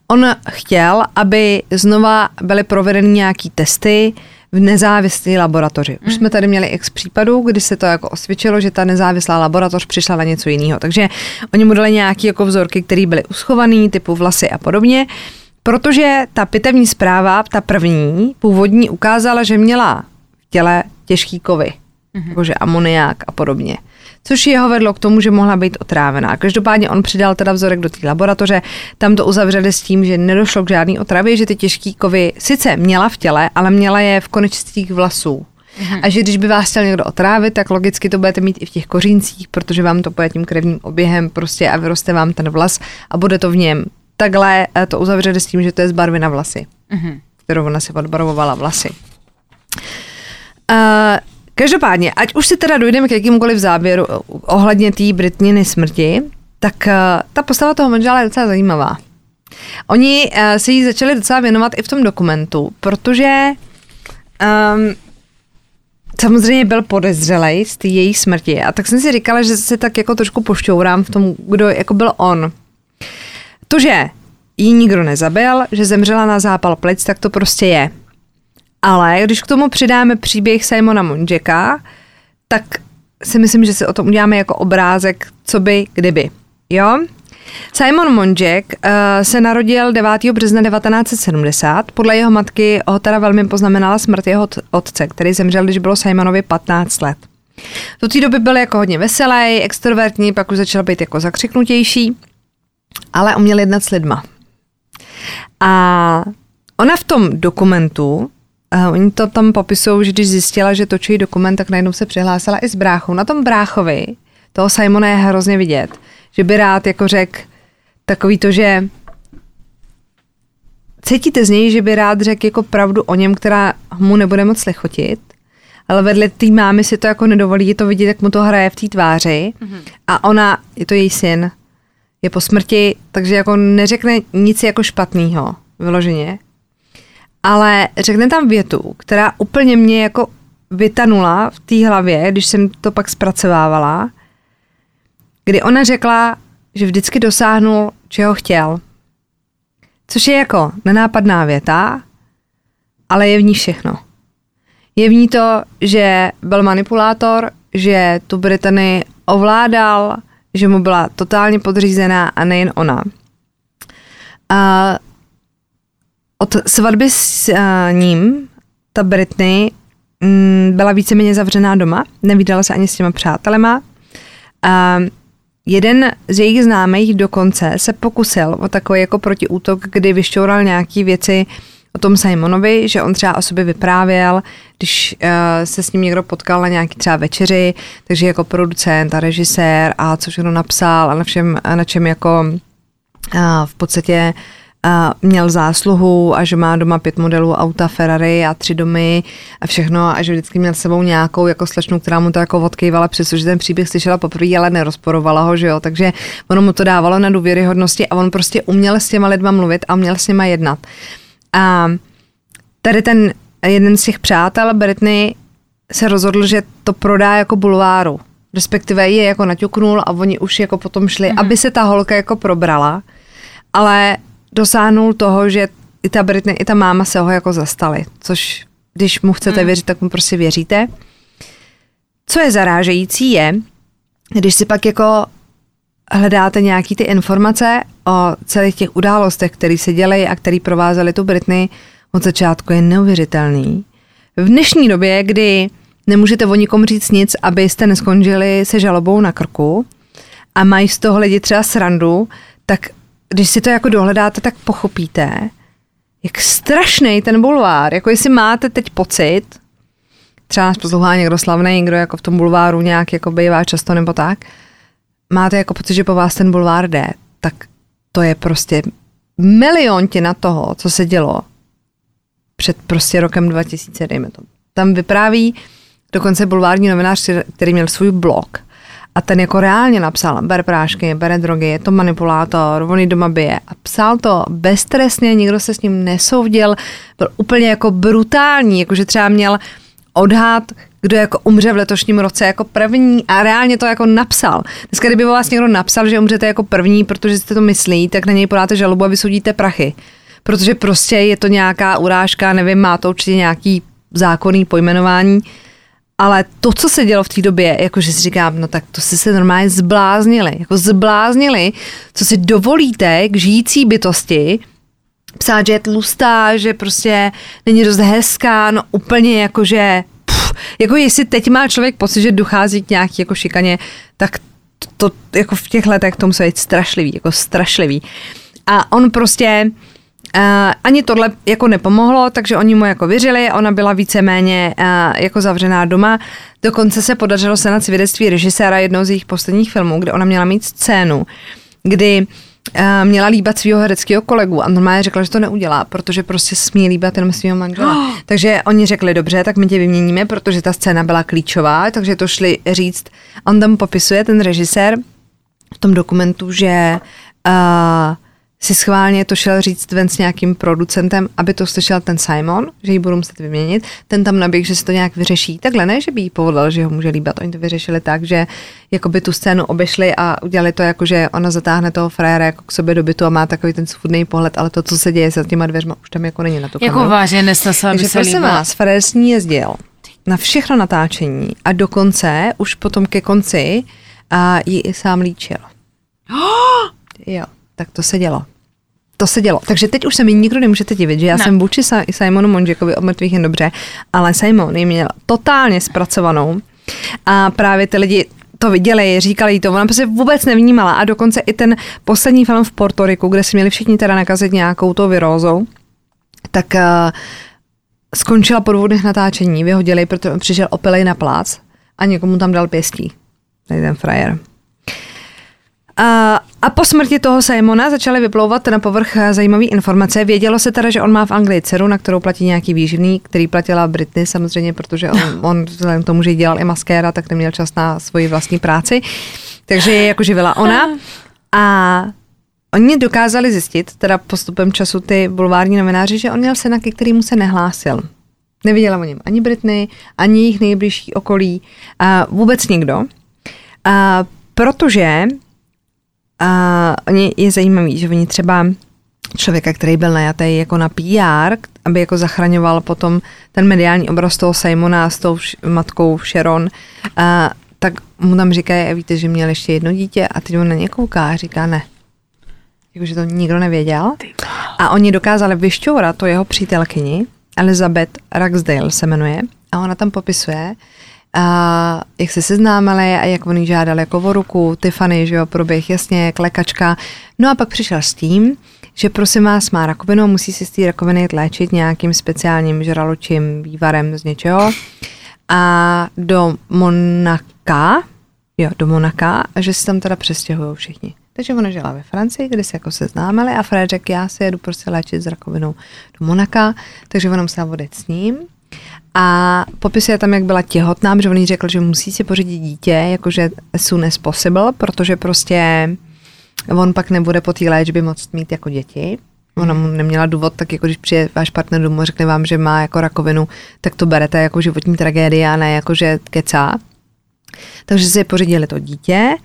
On chtěl, aby znova byly provedeny nějaký testy v nezávislé laboratoři. Už jsme tady měli x případů, kdy se to jako osvědčilo, že ta nezávislá laboratoř přišla na něco jiného. Takže oni mu dali nějaké jako vzorky, které byly uschované, typu vlasy a podobně. Protože ta pitevní zpráva, ta první, původní, ukázala, že měla v těle těžký kovy, mm-hmm. jakože amoniák a podobně což jeho vedlo k tomu, že mohla být otrávená. Každopádně on přidal teda vzorek do té laboratoře, tam to uzavřeli s tím, že nedošlo k žádný otravě, že ty těžké kovy sice měla v těle, ale měla je v konečcích vlasů. Mhm. A že když by vás chtěl někdo otrávit, tak logicky to budete mít i v těch koříncích, protože vám to pojede tím krevním oběhem prostě a vyroste vám ten vlas a bude to v něm. Takhle eh, to uzavřeli s tím, že to je z barvy na vlasy, uh-huh. kterou ona si odbarvovala vlasy. Uh, Každopádně, ať už si teda dojdeme k jakýmkoliv závěru ohledně té Britniny smrti, tak uh, ta postava toho manžela je docela zajímavá. Oni uh, se jí začali docela věnovat i v tom dokumentu, protože um, samozřejmě byl podezřelej z té její smrti a tak jsem si říkala, že se tak jako trošku pošťourám v tom, kdo jako byl on. To, že ji nikdo nezabil, že zemřela na zápal plic, tak to prostě je. Ale když k tomu přidáme příběh Simona Monjeka, tak si myslím, že si o tom uděláme jako obrázek, co by, kdyby. Jo? Simon Monjek uh, se narodil 9. března 1970. Podle jeho matky ho teda velmi poznamenala smrt jeho otce, který zemřel, když bylo Simonovi 15 let. Do té doby byl jako hodně veselý, extrovertní, pak už začal být jako zakřiknutější, ale uměl jednat s lidma. A ona v tom dokumentu Uh, oni to tam popisují, že když zjistila, že točí dokument, tak najednou se přihlásila i s bráchou. Na tom bráchovi, toho Simona je hrozně vidět, že by rád jako řekl takový to, že cítíte z něj, že by rád řekl jako pravdu o něm, která mu nebude moc slechotit, ale vedle té mámy si to jako nedovolí, je to vidět, jak mu to hraje v té tváři mm-hmm. a ona, je to její syn, je po smrti, takže jako neřekne nic jako špatného, vyloženě ale řekne tam větu, která úplně mě jako vytanula v té hlavě, když jsem to pak zpracovávala, kdy ona řekla, že vždycky dosáhnul, čeho chtěl. Což je jako nenápadná věta, ale je v ní všechno. Je v ní to, že byl manipulátor, že tu Britany ovládal, že mu byla totálně podřízená a nejen ona. A od svatby s uh, ním ta Britney mm, byla víceméně zavřená doma, nevydala se ani s těma přátelema. Uh, jeden z jejich známých dokonce se pokusil o takový jako protiútok, kdy vyšťoural nějaký věci o tom Simonovi, že on třeba o sobě vyprávěl, když uh, se s ním někdo potkal na nějaký třeba večeři, takže jako producent a režisér a co všechno napsal a na, všem, na čem jako uh, v podstatě uh, měl zásluhu a že má doma pět modelů auta Ferrari a tři domy a všechno a že vždycky měl s sebou nějakou jako slečnu, která mu to jako odkývala, přestože ten příběh slyšela poprvé, ale nerozporovala ho, že jo, takže ono mu to dávalo na důvěryhodnosti a on prostě uměl s těma lidma mluvit a uměl s nima jednat. A tady ten jeden z těch přátel, Britney, se rozhodl, že to prodá jako bulváru. Respektive je jako naťuknul a oni už jako potom šli, mm-hmm. aby se ta holka jako probrala. Ale dosáhnul toho, že i ta Britney, i ta máma se ho jako zastali, což když mu chcete mm. věřit, tak mu prostě věříte. Co je zarážející je, když si pak jako hledáte nějaký ty informace o celých těch událostech, které se dělají a které provázely tu Britney od začátku, je neuvěřitelný. V dnešní době, kdy nemůžete o nikom říct nic, abyste neskončili se žalobou na krku a mají z toho lidi třeba srandu, tak když si to jako dohledáte, tak pochopíte, jak strašný ten bulvár. Jako jestli máte teď pocit, třeba nás poslouchá někdo slavný, někdo jako v tom bulváru nějak jako bývá často nebo tak, máte jako pocit, že po vás ten bulvár jde, tak to je prostě miliontina toho, co se dělo před prostě rokem 2000, dejme tomu. Tam vypráví dokonce bulvární novinář, který měl svůj blog a ten jako reálně napsal, bere prášky, bere drogy, je to manipulátor, on ji doma bije. A psal to beztresně, nikdo se s ním nesoudil, byl úplně jako brutální, jakože třeba měl odhad, kdo jako umře v letošním roce jako první a reálně to jako napsal. Dneska, kdyby vás někdo napsal, že umřete jako první, protože jste to myslí, tak na něj podáte žalobu a vysoudíte prachy. Protože prostě je to nějaká urážka, nevím, má to určitě nějaký zákonný pojmenování, ale to, co se dělo v té době, jakože si říkám, no tak to si se normálně zbláznili. Jako zbláznili, co si dovolíte k žijící bytosti, psát, že je tlustá, že prostě není dost hezká, no úplně jakože, pff, jako jestli teď má člověk pocit, že dochází k nějaký jako šikaně, tak to, jako v těch letech to musí být strašlivý, jako strašlivý. A on prostě, ani tohle jako nepomohlo, takže oni mu jako věřili, ona byla víceméně uh, jako zavřená doma. Dokonce se podařilo se na svědectví režiséra jednoho z jejich posledních filmů, kde ona měla mít scénu, kdy uh, měla líbat svého hereckého kolegu a normálně řekla, že to neudělá, protože prostě smí líbat jenom svého manžela. Oh. <gasps> Takže oni řekli, dobře, tak my tě vyměníme, protože ta scéna byla klíčová, takže to šli říct. On tam popisuje, ten režisér, v tom dokumentu, že uh, si schválně to šel říct ven s nějakým producentem, aby to slyšel ten Simon, že ji budu muset vyměnit. Ten tam naběh, že se to nějak vyřeší. Takhle ne, že by jí povolil, že ho může líbat. Oni to vyřešili tak, že jako by tu scénu obešli a udělali to jako, že ona zatáhne toho frajera jako k sobě do bytu a má takový ten svůdný pohled, ale to, co se děje za těma dveřma, už tam jako není na to Jako vážně nesnesa, Takže prosím vás, frajer s ní jezdil na všechno natáčení a dokonce už potom ke konci a ji i sám líčil. <gasps> jo, tak to se dělo to se dělo. Takže teď už se mi nikdo nemůžete divit, že já ne. jsem vůči Simonu Monžekovi o mrtvých jen dobře, ale Simon ji měl totálně zpracovanou a právě ty lidi to viděli, říkali jí to, ona prostě vůbec nevnímala a dokonce i ten poslední film v Portoriku, kde si měli všichni teda nakazit nějakou tou virózou, tak uh, skončila po dvou dnech natáčení, vyhodili, protože přišel opilej na plác a někomu tam dal pěstí. Tady ten frajer. A, a po smrti toho Simona začaly vyplouvat na povrch zajímavé informace. Vědělo se teda, že on má v Anglii dceru, na kterou platí nějaký výživný, který platila Britney samozřejmě, protože on, <laughs> on vzhledem k tomu, že dělal i maskéra, tak neměl čas na svoji vlastní práci. Takže je jako živila ona. A oni dokázali zjistit, teda postupem času ty bulvární novináři, že on měl syna, ke kterýmu se nehlásil. Neviděla o něm ani Britney, ani jejich nejbližší okolí, a vůbec nikdo. A protože a oni je zajímavý, že oni třeba člověka, který byl najatý jako na PR, aby jako zachraňoval potom ten mediální obraz toho Simona s tou matkou Sharon, a, tak mu tam říkají, víte, že měl ještě jedno dítě a teď on na ně kouká a říká ne. Jakože to nikdo nevěděl. A oni dokázali vyšťourat to jeho přítelkyni, Elizabeth Ragsdale se jmenuje, a ona tam popisuje, a jak se seznámili a jak oni žádali jako o ruku, Tiffany, že jo, proběh jasně, klekačka. No a pak přišel s tím, že prosím vás má rakovinu musí si z té rakoviny jít léčit nějakým speciálním žraločím vývarem z něčeho. A do Monaka, jo, do Monaka, a že se tam teda přestěhují všichni. Takže ona žila ve Francii, kde se jako seznámili a Fred řekl, já se jedu prostě léčit s rakovinou do Monaka, takže ona musela vodit s ním a popisuje tam, jak byla těhotná, že on jí řekl, že musí si pořídit dítě, jakože as soon as possible, protože prostě on pak nebude po té léčbě moct mít jako děti. Ona mu neměla důvod, tak jako když přijde váš partner domů a řekne vám, že má jako rakovinu, tak to berete jako životní tragédie a ne jako, že kecá. Takže si pořídili to dítě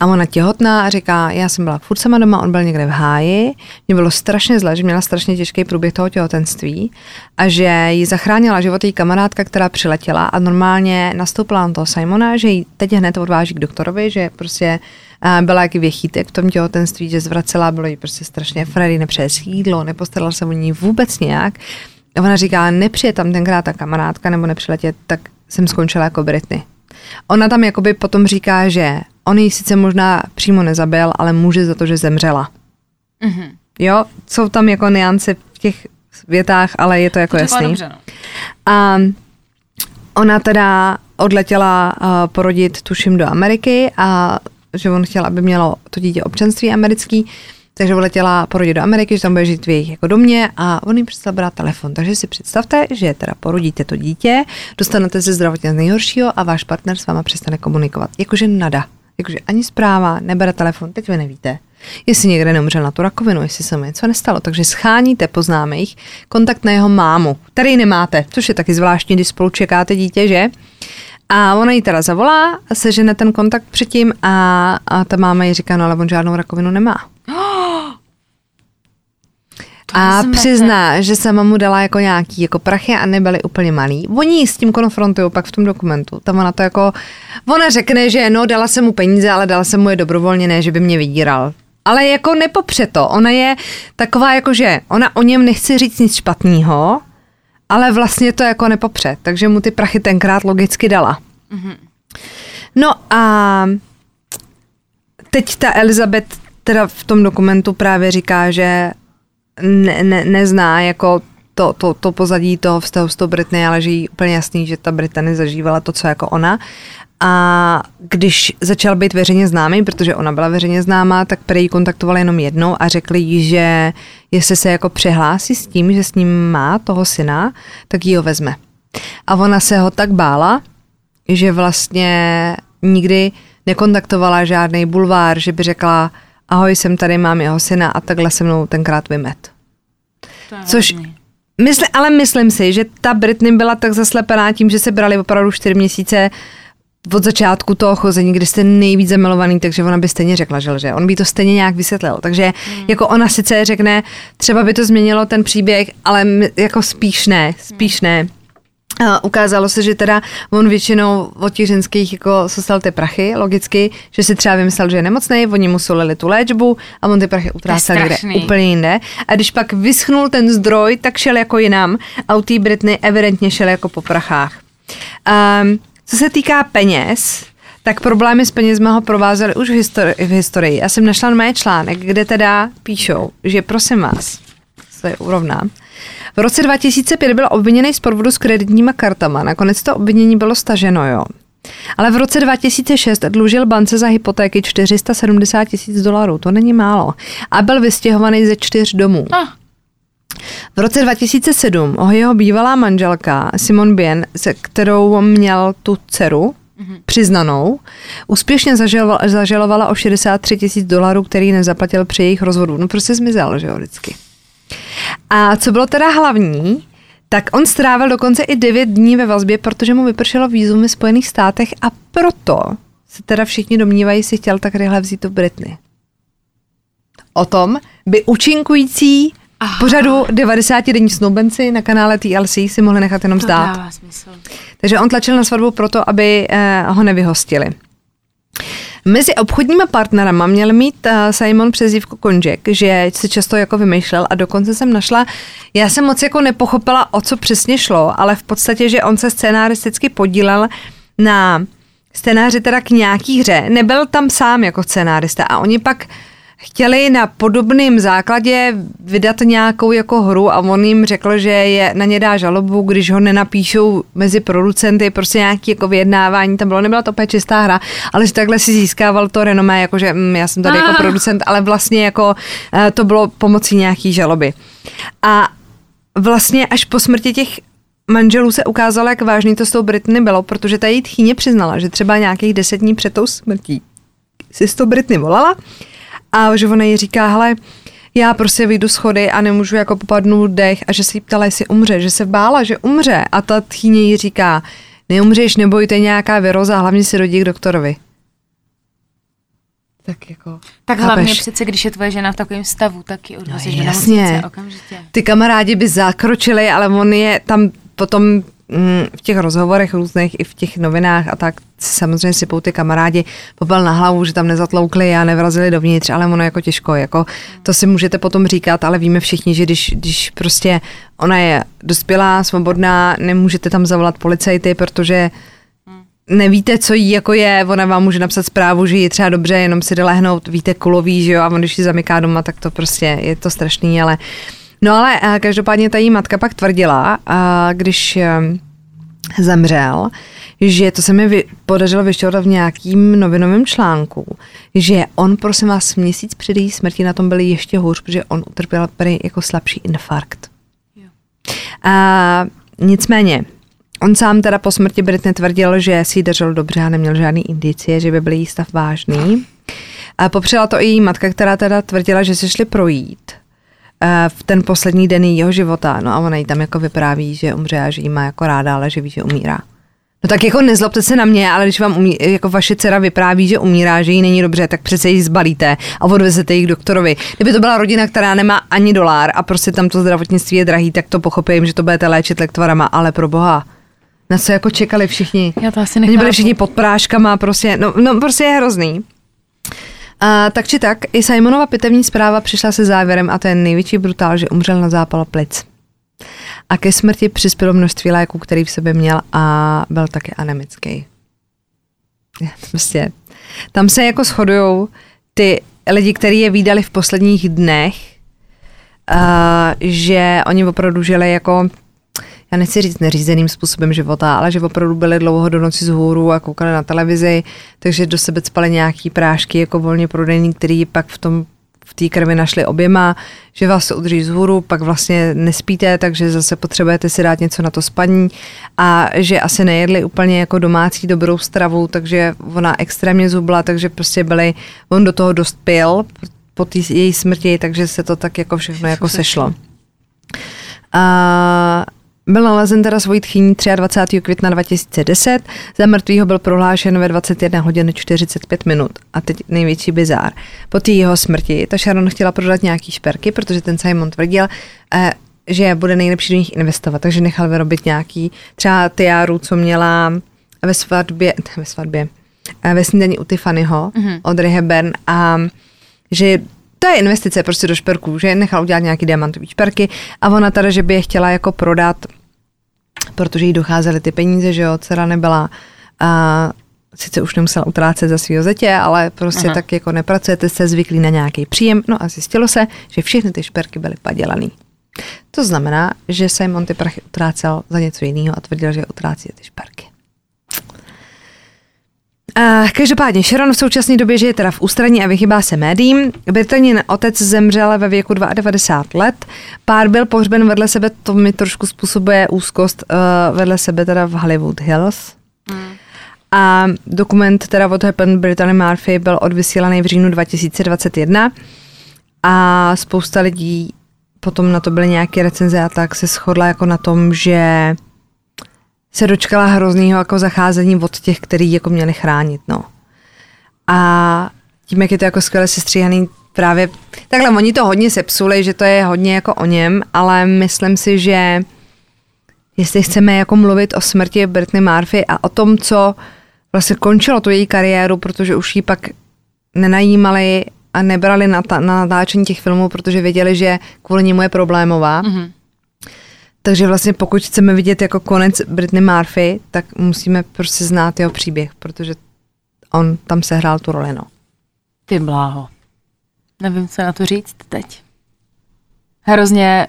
a ona těhotná a říká, já jsem byla furt sama doma, on byl někde v háji, mě bylo strašně zle, že měla strašně těžký průběh toho těhotenství a že ji zachránila život její kamarádka, která přiletěla a normálně nastoupila na toho Simona, že ji teď hned odváží k doktorovi, že prostě byla jaký věchýtek v tom těhotenství, že zvracela, bylo jí prostě strašně Freddy nepřeje jídlo, nepostarala se o ní vůbec nějak. A ona říká, nepřije tam tenkrát ta kamarádka nebo nepřiletět, tak jsem skončila jako Britney. Ona tam jakoby potom říká, že on ji sice možná přímo nezabil, ale může za to, že zemřela. Mm-hmm. Jo, jsou tam jako niance v těch větách, ale je to jako To jasný. dobře, no. A ona teda odletěla uh, porodit, tuším, do Ameriky a že on chtěl, aby mělo to dítě občanství americký, takže odletěla porodit do Ameriky, že tam bude žít v jejich jako domě a on jim přestal brát telefon. Takže si představte, že teda porodíte to dítě, dostanete se zdravotně z nejhoršího a váš partner s váma přestane komunikovat. Jakože nada. Jakože ani zpráva, nebere telefon, teď vy nevíte. Jestli někde neumřel na tu rakovinu, jestli se mu něco nestalo. Takže scháníte po známých kontakt na jeho mámu, který nemáte, což je taky zvláštní, když spolu čekáte dítě, že? A ona jí teda zavolá, sežene ten kontakt předtím a, a ta máma jí říká, no ale on žádnou rakovinu nemá. A smete. přizná, že sama mu dala jako nějaký jako prachy a nebyly úplně malý. Oni s tím konfrontují pak v tom dokumentu. Tam ona to jako, ona řekne, že no dala jsem mu peníze, ale dala jsem mu je dobrovolně, ne, že by mě vydíral. Ale jako nepopře to. Ona je taková jako, že ona o něm nechce říct nic špatného, ale vlastně to jako nepopře. Takže mu ty prachy tenkrát logicky dala. No a teď ta Elizabeth teda v tom dokumentu právě říká, že ne, ne, nezná jako to, to, to pozadí toho vztahu s tou Britney, ale že jí úplně jasný, že ta Brittany zažívala to, co jako ona. A když začal být veřejně známý, protože ona byla veřejně známá, tak prý ji kontaktoval jenom jednou a řekli jí, že jestli se jako přihlásí s tím, že s ním má toho syna, tak ji ho vezme. A ona se ho tak bála, že vlastně nikdy nekontaktovala žádný bulvár, že by řekla, ahoj, jsem tady, mám jeho syna a takhle se mnou tenkrát vymet. Což-. Mysli, ale myslím si, že ta Britney byla tak zaslepená tím, že se brali opravdu čtyři měsíce od začátku toho chození, kdy jste nejvíc zamilovaný, takže ona by stejně řekla, že lže. On by to stejně nějak vysvětlil. Takže hmm. jako ona sice řekne, třeba by to změnilo ten příběh, ale jako spíš ne, spíš ne. A ukázalo se, že teda on většinou od těch ženských jako sosal ty prachy, logicky, že si třeba vymyslel, že je nemocný, oni mu solili tu léčbu a on ty prachy utrácel někde úplně jinde. A když pak vyschnul ten zdroj, tak šel jako jinam a u té Britney evidentně šel jako po prachách. Um, co se týká peněz, tak problémy s penězma ho provázely už v, histori- v historii. Já jsem našla mé článek, kde teda píšou, že prosím vás, se urovnám, v roce 2005 byl obviněný z podvodu s kreditníma kartama. Nakonec to obvinění bylo staženo, jo. Ale v roce 2006 dlužil bance za hypotéky 470 tisíc dolarů. To není málo. A byl vystěhovaný ze čtyř domů. Ah, V roce 2007 ho jeho bývalá manželka Simon Bien, se kterou měl tu dceru, přiznanou, úspěšně zažalovala, zažalovala o 63 tisíc dolarů, který nezaplatil při jejich rozvodu. No prostě zmizel, že jo, vždycky. A co bylo teda hlavní, tak on strávil dokonce i 9 dní ve vazbě, protože mu vypršelo vízum ve Spojených státech a proto se teda všichni domnívají, si chtěl tak rychle vzít to Britney. O tom by účinkující Aha. pořadu 90 denní snoubenci na kanále TLC si mohli nechat jenom to zdát. dává smysl. Takže on tlačil na svatbu proto, aby eh, ho nevyhostili. Mezi obchodníma partnerama měl mít uh, Simon přezdívku Konžek, že si často jako vymýšlel a dokonce jsem našla, já jsem moc jako nepochopila, o co přesně šlo, ale v podstatě, že on se scénaristicky podílel na scénáři teda k nějaký hře. Nebyl tam sám jako scénárista a oni pak chtěli na podobném základě vydat nějakou jako hru a on jim řekl, že je na ně dá žalobu, když ho nenapíšou mezi producenty, prostě nějaký jako vyjednávání tam bylo, nebyla to úplně čistá hra, ale že takhle si získával to renomé, jakože mm, já jsem tady jako Ah. producent, ale vlastně jako eh, to bylo pomocí nějaký žaloby. A vlastně až po smrti těch manželů se ukázalo, jak vážný to s tou Britney bylo, protože ta její tchýně přiznala, že třeba nějakých deset dní před tou smrtí si s tou Britney volala a že ona jí říká, hele, já prostě vyjdu schody a nemůžu jako popadnout dech a že se jí ptala, jestli umře, že se bála, že umře a ta tchýně jí říká, neumřeš, nebojte nějaká viroza, hlavně si rodí k doktorovi. Tak jako, Tak chápeš? hlavně přece, když je tvoje žena v takovém stavu, tak ji odvozíš No, do jasně. nemocnice okamžitě. ty kamarádi by zakročili, ale on je tam potom v těch rozhovorech různých i v těch novinách a tak si samozřejmě sypou ty kamarádi popel na hlavu, že tam nezatloukli a nevrazili dovnitř, ale ono jako těžko, jako to si můžete potom říkat, ale víme všichni, že když, když prostě ona je dospělá, svobodná, nemůžete tam zavolat policajty, protože nevíte, co jí jako je, ona vám může napsat zprávu, že jí třeba dobře, jenom si jde lehnout, víte, kulový, že jo, a on když ji zamyká doma, tak to prostě je to strašný, ale No ale uh, každopádně ta její matka pak tvrdila, uh, když um, zemřel, že to se mi vy, podařilo vyšťovat v nějakým novinovém článku, že on, prosím vás, měsíc před její smrti na tom byl ještě hůř, protože on utrpěl prý jako slabší infarkt. Jo. A nicméně, on sám teda po smrti Britney tvrdil, že si dařil dobře a neměl žádný indicie, že by byl jí stav vážný. A popřela to i její matka, která teda tvrdila, že se šli projít eh, v ten poslední den jejího života. No a ona jí tam jako vypráví, že umře a že jí má jako ráda, ale že ví, že umírá. No tak jako nezlobte se na mě, ale když vám umí, jako vaše dcera vypráví, že umírá, že jí není dobře, tak přece ji zbalíte a odvezete ji k doktorovi. Kdyby to byla rodina, která nemá ani dolár a prostě tam to zdravotnictví je drahý, tak to pochopím, že to budete léčit lektvarama, ale pro boha. Na co jako čekali všichni? Já to asi Oni nechápu. byli všichni pod práškama, prostě, no, no prostě je hrozný. A, tak či tak, i Simonova pitevní zpráva přišla se závěrem a to je největší brutál, že umřel na zápal plic. A ke smrti přispělo množství léků, který v sobě měl a byl také anemický. Prostě, tam se jako shodují ty lidi, kteří je výdali v posledních dnech, uh, že oni opravdu žili jako já nechci říct neřízeným způsobem života, ale že opravdu byli dlouho do noci z hůru a koukali na televizi, takže do sebe spali nějaký prášky jako volně prodejný, který pak v tom v té krvi našli oběma, že vás udrží z hůru, pak vlastně nespíte, takže zase potřebujete si dát něco na to spaní a že asi nejedli úplně jako domácí dobrou stravu, takže ona extrémně zubla, takže prostě byli, on do toho dost pil po té její smrti, takže se to tak jako všechno jako sešlo. A byl nalezen teda svojí tchyní 23. května 2010, za mrtvýho byl prohlášen ve 21 hodin 45 minut. A teď největší bizár. Po té jeho smrti ta Sharon chtěla prodat nějaký šperky, protože ten Simon tvrdil, eh, že bude nejlepší do nich investovat, takže nechal vyrobit nějaký třeba tiáru, co měla ve svatbě, <laughs> ve svatbě, eh, ve snídaní u Tiffanyho mm-hmm. od Hepburn a že to je investice prostě do šperků, že nechal udělat nějaký diamantový šperky a ona teda, že by je chtěla jako prodat, protože jí docházely ty peníze, že jo, dcera nebyla a sice už nemusela utrácet za svého zetě, ale prostě Aha. tak jako nepracujete, jste zvyklí na nějaký příjem. No a zjistilo se, že všechny ty šperky byly padělaný. To znamená, že Simon ty prachy utrácel za něco jiného a tvrdil, že utrácí ty šperky. Uh, každopádně Sharon v současné době žije teda v ústraní a vychybá se médiím. Britanin otec zemřel ve věku 92 let. Pár byl pohřben vedle sebe, to mi trošku způsobuje úzkost, uh, vedle sebe teda v Hollywood Hills. Mm. A dokument teda What Happened Brittany Murphy byl odvysílaný v říjnu 2021 a spousta lidí potom na to byly nějaké recenze a tak se shodla jako na tom, že se dočkala hroznýho jako zacházení od těch, který jako měli chránit, no. A tím, jak je to jako skvěle sestříhaný, právě takhle oni to hodně sepsuli, že to je hodně jako o něm, ale myslím si, že jestli chceme jako mluvit o smrti Britney Murphy a o tom, co vlastně končilo tu její kariéru, protože už ji pak nenajímali a nebrali na, ta, na natáčení těch filmů, protože věděli, že kvůli němu je problémová. Mm-hmm. Takže vlastně pokud chceme vidět jako konec Britney Murphy, tak musíme prostě znát jeho příběh, protože on tam sehrál tu roli, no. Ty bláho. Nevím, co na to říct teď. Hrozně,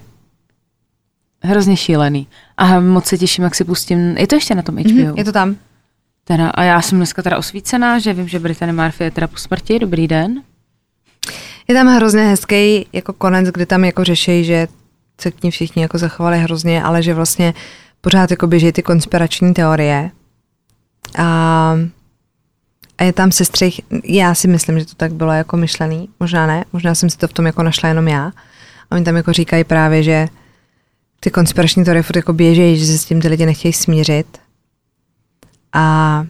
hrozně šílený. A moc se těším, jak si pustím. Je to ještě na tom HBO? Mm-hmm, je to tam. Teda, a já jsem dneska teda osvícená, že vím, že Brittany Murphy je teda po smrti. Dobrý den. Je tam hrozně hezký jako konec, kdy tam jako řeší, že se k ní všichni jako zachovali hrozně, ale že vlastně pořád jako běží ty konspirační teorie. A, a je tam sestřih, já si myslím, že to tak bylo jako myšlený, možná ne, možná jsem si to v tom jako našla jenom já. A oni tam jako říkají právě, že ty konspirační teorie furt jako běží, že se s tím ty lidi nechtějí smířit. A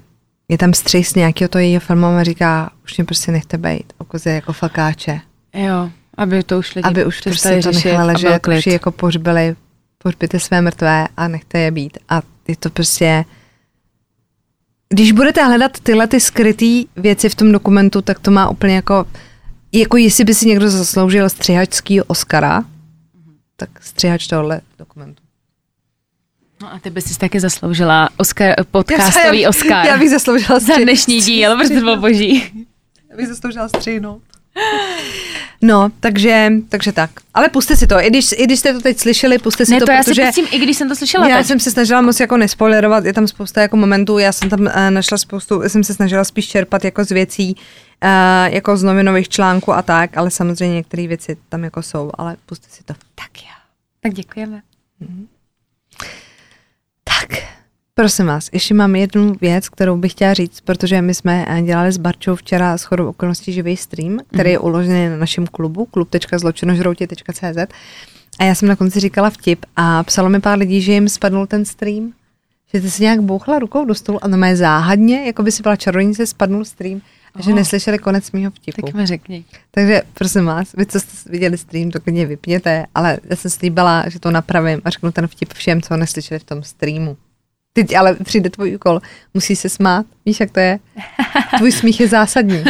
je tam střih z nějakého toho jejího filmu a říká, už mě prostě nechte bejt, okoze jako fakáče. Jo, aby to už lidi aby už prostě to nechali ležet, už je jako pohřbili, pohřbíte své mrtvé a nechte je být. A je to prostě... Když budete hledat tyhle ty skryté věci v tom dokumentu, tak to má úplně jako... Jako jestli by si někdo zasloužil střihačský Oscara, tak střihač tohle dokumentu. No a ty bys si taky zasloužila Oscar, podcastový já, Oscar. <laughs> Já bych zasloužila střih, za dnešní díl, protože to bylo boží. Já bych zasloužila střihnout. <laughs> No, takže, takže tak. Ale puste si to, i když, i když jste to teď slyšeli, puste si Ne, to, to já protože si pustím, i když jsem to slyšela já teď. jsem se snažila moc jako nespoilerovat, je tam spousta jako momentů, já jsem tam uh, našla spoustu, jsem se snažila spíš čerpat jako z věcí, uh, jako z novinových článků a tak, ale samozřejmě některé věci tam jako jsou, ale puste si to. Tak jo. Tak děkujeme. Tak, prosím vás, ještě mám jednu věc, kterou bych chtěla říct, protože my jsme eh, dělali s Barčou včera s chodou okolností živý stream, který je uložený na našem klubu, klub.zločinožroutě.cz a já jsem na konci říkala vtip a psalo mi pár lidí, že jim spadnul ten stream, že ty si nějak bouchla rukou do stolu a na mé záhadně, jako by si byla čarodějnice, spadnul stream a že neslyšeli konec mýho vtipu. Tak mi řekni. Takže prosím vás, vy, co jste viděli stream, to klidně vypněte, ale já jsem slíbila, že to napravím a řeknu ten vtip všem, co neslyšeli v tom streamu. Teď ale přijde tvůj úkol, musí se smát, víš, jak to je? <laughs> Tvůj smích je zásadní.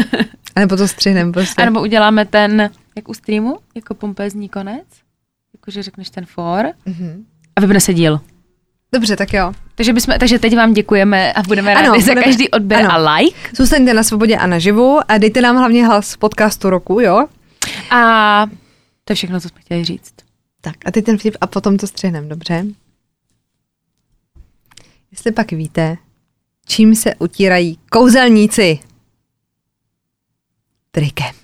A nebo to střihnem prostě. A nebo uděláme ten, jak u streamu, jako pompézní konec, jakože řekneš ten for Mhm. a vypne se díl. Dobře, tak jo. Takže, bychom, takže teď vám děkujeme a budeme Ano, rádi za budeme- každý odběr ano. a like. Zůstaňte na svobodě a naživu a dejte nám hlavně hlas podcastu roku, jo? A to je všechno, co jsme chtěli říct. Tak a teď ten vtip a potom to střihnem, dobře? Jestli pak víte, čím se utírají kouzelníci? Trikem.